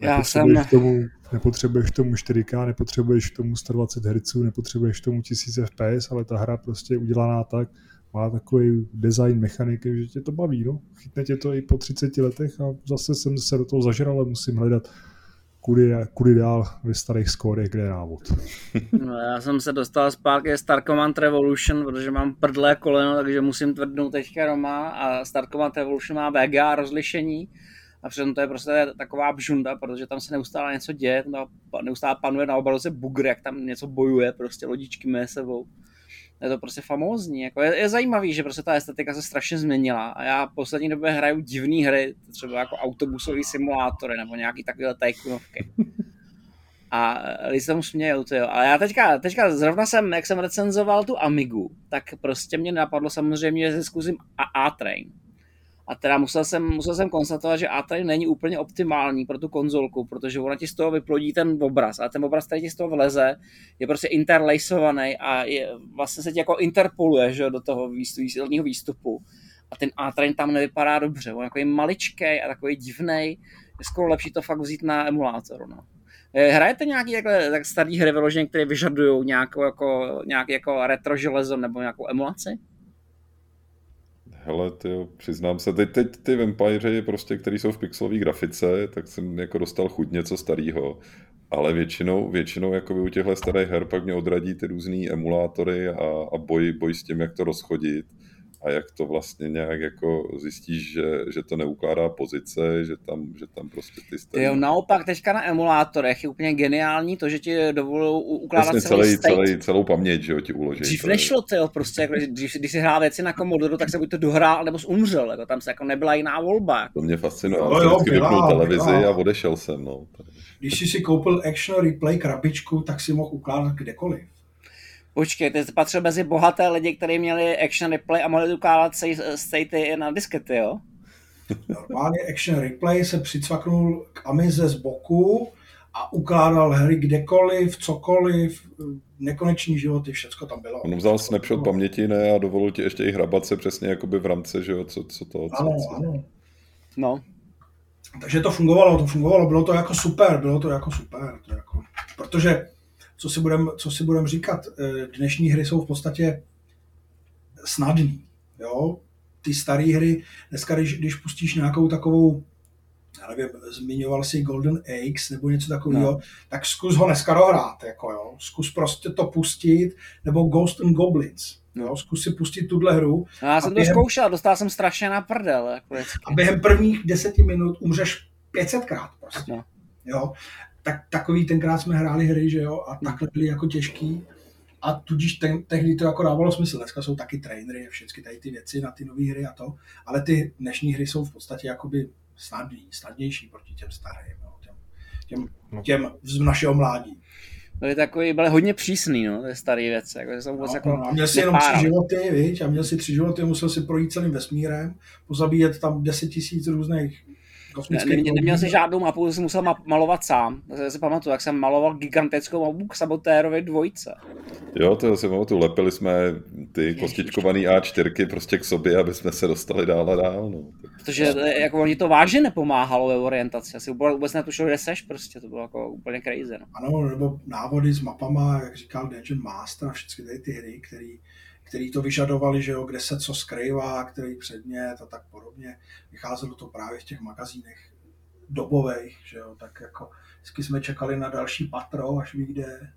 Já jsem... K tomu, nepotřebuješ k tomu 4K, nepotřebuješ k tomu 120 Hz, nepotřebuješ k tomu 1000 FPS, ale ta hra prostě je udělaná tak, má takový design mechaniky, že tě to baví, no. Chytne tě to i po 30 letech a zase jsem se do toho zažral, ale musím hledat kudy, kudy dál ve starých skórech, kde je návod. *laughs* No, já jsem se dostal zpátky Star Command Revolution, protože mám prdlé koleno, takže musím tvrdnout teďka Roma a Star Command Revolution má VGA rozlišení a přitom to je prostě taková bžunda, protože tam se neustále něco děje, neustále panuje na obrazovce bugr, jak tam něco bojuje, prostě lodičky mé sebou je to prostě famózní. Jako je, je, zajímavý, že prostě ta estetika se strašně změnila a já v poslední době hraju divné hry, třeba jako autobusový simulátory nebo nějaký takové tajkunovky. A lidi se tomu smějou, jo. Ale já teďka, teďka zrovna jsem, jak jsem recenzoval tu Amigu, tak prostě mě napadlo samozřejmě, že zkusím A-Train. A teda musel jsem, musel jsem konstatovat, že A-Train není úplně optimální pro tu konzolku, protože ona ti z toho vyplodí ten obraz. A ten obraz, který ti z toho vleze, je prostě interlacovaný a je, vlastně se ti jako interpoluje že, do toho výstupu, výstupu. A ten A-Train tam nevypadá dobře. On jako je maličký a takový divný. Je skoro lepší to fakt vzít na emulátoru. No. Eh, hrajete nějaký takhle, tak starý hry vyloženě, které vyžadují nějakou jako, nějaký jako retro železo nebo nějakou emulaci? Hele, tyjo, přiznám se, teď, teď ty Vampire, prostě, který jsou v pixelové grafice, tak jsem jako dostal chuť něco starého. Ale většinou, většinou jako u těchto starých her pak mě odradí ty různé emulátory a, a boj, boj s tím, jak to rozchodit a jak to vlastně nějak jako zjistíš, že, že to neukládá pozice, že tam, že tam prostě ty stejný... Jo, naopak teďka na emulátorech je úplně geniální to, že ti dovolují ukládat vlastně celý, celý, celý, celou paměť, že jo, ti uloží. Dřív nešlo to, jo, prostě, jako, když, když si hrál věci na Commodore, tak se buď to dohrál, nebo umřel, jako, tam se jako nebyla jiná volba. To mě fascinuje, no, já vždycky vypnul televizi byla. a odešel jsem, no. Když jsi si koupil Action Replay krabičku, tak si mohl ukládat kdekoliv. Počkej, ty jsi patřil mezi bohaté lidi, kteří měli action replay a mohli ukládat statey na diskety, jo? Normálně action replay se přicvaknul k Amize z boku a ukládal hry kdekoliv, cokoliv, nekoneční životy, všecko tam bylo. On vzal snapshot paměti, ne, a dovolil ti ještě i hrabat se přesně jakoby v rámci, že jo, co, co to, co, ano, co. ano. No. Takže to fungovalo, to fungovalo, bylo to jako super, bylo to jako super, to jako, protože co si budeme budem říkat, eh, dnešní hry jsou v podstatě snadný. Jo? Ty staré hry, dneska když, když pustíš nějakou takovou já nevím, zmiňoval si Golden Eggs nebo něco takového, no. tak zkus ho dneska dohrát, jako jo. Zkus prostě to pustit, nebo Ghost and Goblins. Jo, zkus si pustit tuhle hru. No, já jsem během, to zkoušel, dostal jsem strašně na prdel. Jako a během prvních deseti minut umřeš 500krát prostě. No. Jo tak takový tenkrát jsme hráli hry, že jo, a takhle byly jako těžký. A tudíž ten, tehdy to jako dávalo smysl. Dneska jsou taky trainery, všechny tady ty věci na ty nové hry a to. Ale ty dnešní hry jsou v podstatě jakoby snadný, snadnější proti těm starým, jo, těm, těm, no. těm z našeho mládí. Byly takový, byly hodně přísný, no, ty staré věci. Jako, jsou vůbec no, jako no, a měl si jenom tři životy, víš, a měl si tři životy, musel si projít celým vesmírem, pozabíjet tam deset tisíc různých Ne, ne, neměl si žádnou mapu, jsi musel malovat sám. Já si pamatuju, jak jsem maloval gigantickou mapu k sabotérovi dvojce. Jo, to si pamatuju, lepili jsme ty kostičkovaný A4 prostě k sobě, aby jsme se dostali dál a dál. No. Protože jako oni to vážně nepomáhalo ve orientaci. Asi vůbec netušil, kde seš prostě, to bylo jako úplně crazy. No. Ano, nebo návody s mapama, jak říkal Dungeon Master a všechny ty hry, které který to vyžadovali, že jo, kde se co skrývá, který předmět a tak podobně. Vycházelo to právě v těch magazínech dobových, že jo, tak jako vždycky jsme čekali na další patro, až vyjde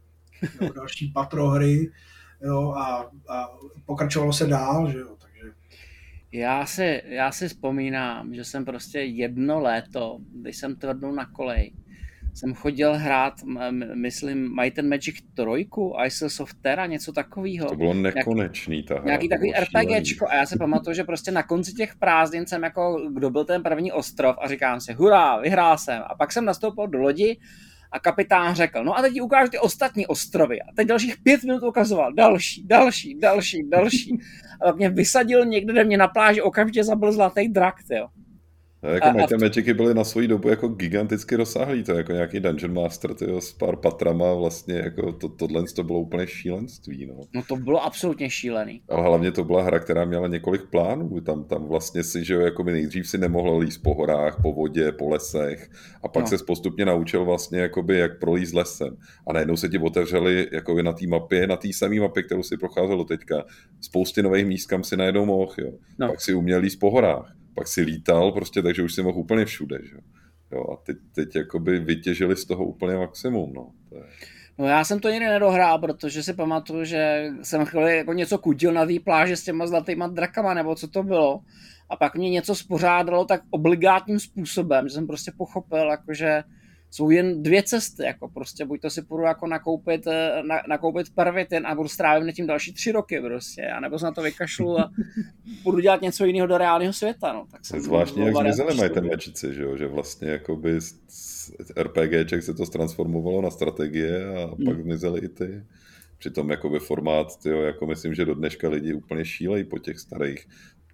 jo, *laughs* další patro hry jo, a, a pokračovalo se dál, že jo, takže já si, já si vzpomínám, že jsem prostě jedno léto, když jsem tvrdnul na kolej, jsem chodil hrát, myslím, Might and Magic 3, Ice of Terra, něco takového. To bylo nekonečný ta hra. Nějaký takový RPGčko a já se pamatuju, že prostě na konci těch prázdnin jsem jako, kdo byl ten první ostrov a říkám si, hurá, vyhrál jsem. A pak jsem nastoupil do lodi a kapitán řekl, no a teď ti ukážu ty ostatní ostrovy. A teď dalších pět minut ukazoval další, další, další, další. A pak mě vysadil někde, kde mě na pláži okamžitě zabil zlatý drak, jo. Jako a, Might and Magicy byly na svoji dobu jako giganticky rozsáhlý, to je jako nějaký Dungeon Master tyjo, s pár patrama, vlastně jako to, tohle to bylo úplně šílenství. No. no to bylo absolutně šílený. Ale hlavně to byla hra, která měla několik plánů, tam, tam vlastně si, že jo, jako by nejdřív si nemohl líst po horách, po vodě, po lesech a pak no. se postupně naučil vlastně, jakoby, jak prolízt lesem. A najednou se ti otevřeli jakoby na té mapě, na té samé mapě, kterou si procházel teďka, spousty nových míst, kam si najednou mohl, jo. No. Pak si uměl líst po horách pak si lítal prostě, takže už si mohl úplně všude, že jo. a teď, teď jakoby vytěžili z toho úplně maximum, no. To je... No já jsem to nikdy nedohrál, protože si pamatuju, že jsem chvíli jako něco kudil na té pláži s těma zlatýma drakama, nebo co to bylo. A pak mě něco spořádalo tak obligátním způsobem, že jsem prostě pochopil, jakože jsou jen dvě cesty, jako prostě buď to si půjdu jako nakoupit, eh, na, nakoupit pervitin a budu strávit tím další tři roky prostě, a nebo se na to vykašlu a *laughs* budu dělat něco jiného do reálného světa, no. Tak jsem Zvláštně jak zmizeli mají ten mečici, že, jo? že vlastně jakoby z RPGček se to transformovalo na strategie a hmm. pak zmizely i ty. Přitom jakoby formát, tyjo, jako myslím, že do dneška lidi úplně šílejí po těch starých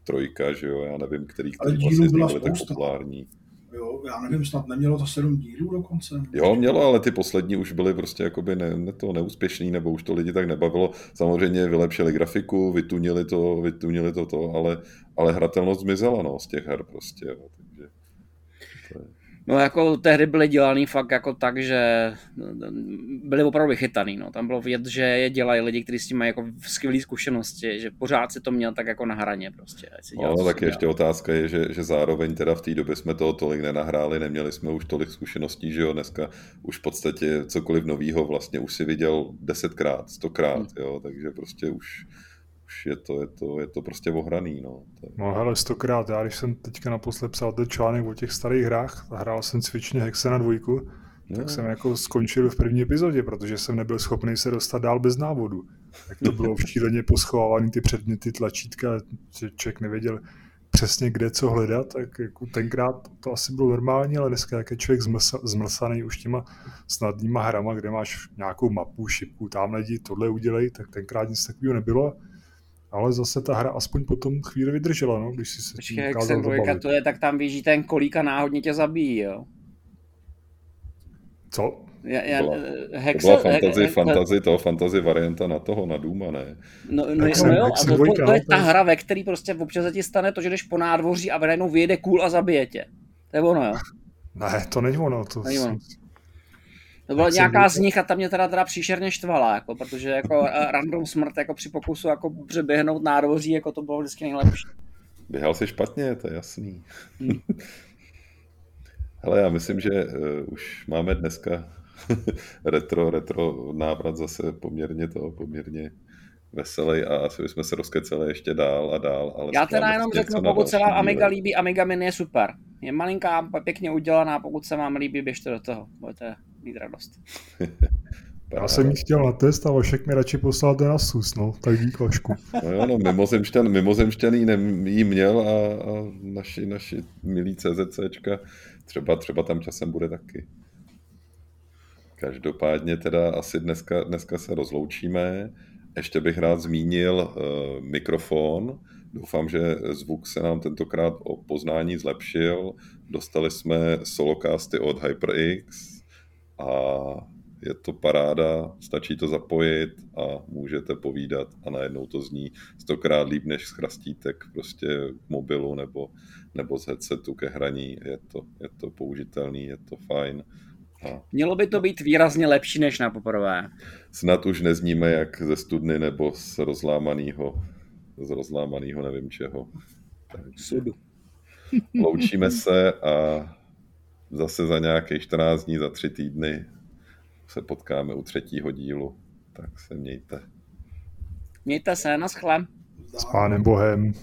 trojka, že jo, já nevím, který, který vlastně byly tak populární. Jo, já nevím, snad nemělo to sedm dílů dokonce. Jo, mělo, ale ty poslední už byly prostě jakoby ne, ne to neúspěšný, nebo už to lidi tak nebavilo. Samozřejmě vylepšili grafiku, vytunili to, vytunili to, to ale, ale hratelnost zmizela no, z těch her prostě. Jo, takže to je... No jako tehdy byly dělaný fakt jako tak, že byly opravdu vychytaný, no. Tam bylo vidět, že je dělají lidi, kteří s tím mají jako skvělé zkušenosti, že pořád si to měl tak jako na hraně prostě. No, no tak ještě otázka je, že, že zároveň teda v té době jsme toho tolik nenahráli, neměli jsme už tolik zkušeností, že jo, dneska už v podstatě cokoliv novýho vlastně už si viděl desetkrát, stokrát, hmm. jo, takže prostě už už je to, je to, je to prostě ohraný. No. No hele, stokrát. Já když jsem teďka naposled psal ten článek o těch starých hrách a hrál jsem cvičně Hexe na dvojku, no. tak jsem jako skončil v první epizodě, protože jsem nebyl schopný se dostat dál bez návodu. Tak to bylo šíleně poschovávaný ty předměty, tlačítka, že člověk nevěděl přesně kde co hledat, tak jako tenkrát to asi bylo normální, ale dneska jak je člověk zmlsaný už těma snadnýma hrama, kde máš nějakou mapu, šipku, tam lidi tohle udělej, tak tenkrát nic takového nebylo ale zase ta hra aspoň potom chvíli vydržela, no, když si se Počkej, jak se dvojka to je, tak tam běží ten kolík a náhodně tě zabíjí, jo? Co? Já, já, byla, Hexel, to byla fantasy, he, fantasy, to fantasy varianta na toho, na Duma, ne? No, no, no jo, a to, to, to, je ta hra, ve který prostě občas se ti stane to, že jdeš po nádvoří a najednou vyjede kůl a zabije tě. To je ono, jo? Ne, to není ono. To není ono. To byla nějaká z nich a ta mě teda, teda příšerně štvala, jako, protože jako eh, random smrt jako při pokusu jako přeběhnout nádvoří, jako to bylo vždycky nejlepší. Běhal si špatně, to je jasný. Hmm. *laughs* Hele, já myslím, že uh, už máme dneska *laughs* retro, retro návrat zase poměrně to, poměrně veselý a asi bychom se rozkeceli ještě dál a dál. Ale Já teda jenom řeknu, pokud se vám Amiga líbí, Amiga Mini je super. Je malinká, pěkně udělaná, pokud se vám líbí, běžte do toho. Budete mít radost. *laughs* Já jsem jí chtěl na test a Vašek mi radši poslal ten Asus, no, tak dík Vašku. *laughs* No jo, no, mimozemšťan, mimozemšťan jí, ne, jí měl a, a naši, naši milí CZCčka třeba, třeba tam časem bude taky. Každopádně teda asi dneska, dneska se rozloučíme. Ještě bych rád zmínil uh, mikrofon, Doufám, že zvuk se nám tentokrát o poznání zlepšil. Dostali jsme solocasty od HyperX a je to paráda, stačí to zapojit a můžete povídat a najednou to zní stokrát líp než z chrastítek prostě k mobilu nebo, nebo z headsetu ke hraní. Je to, je to použitelný, je to fajn. A... Mělo by to být výrazně lepší než na poprvé. Snad už nezníme jak ze studny nebo z rozlámaného, z rozlámaného nevím čeho. Sudu. Loučíme se a zase za nějakých 14 dní, za tři týdny se potkáme u třetího dílu. Tak se mějte. Mějte se, naschle. S pánem Bohem.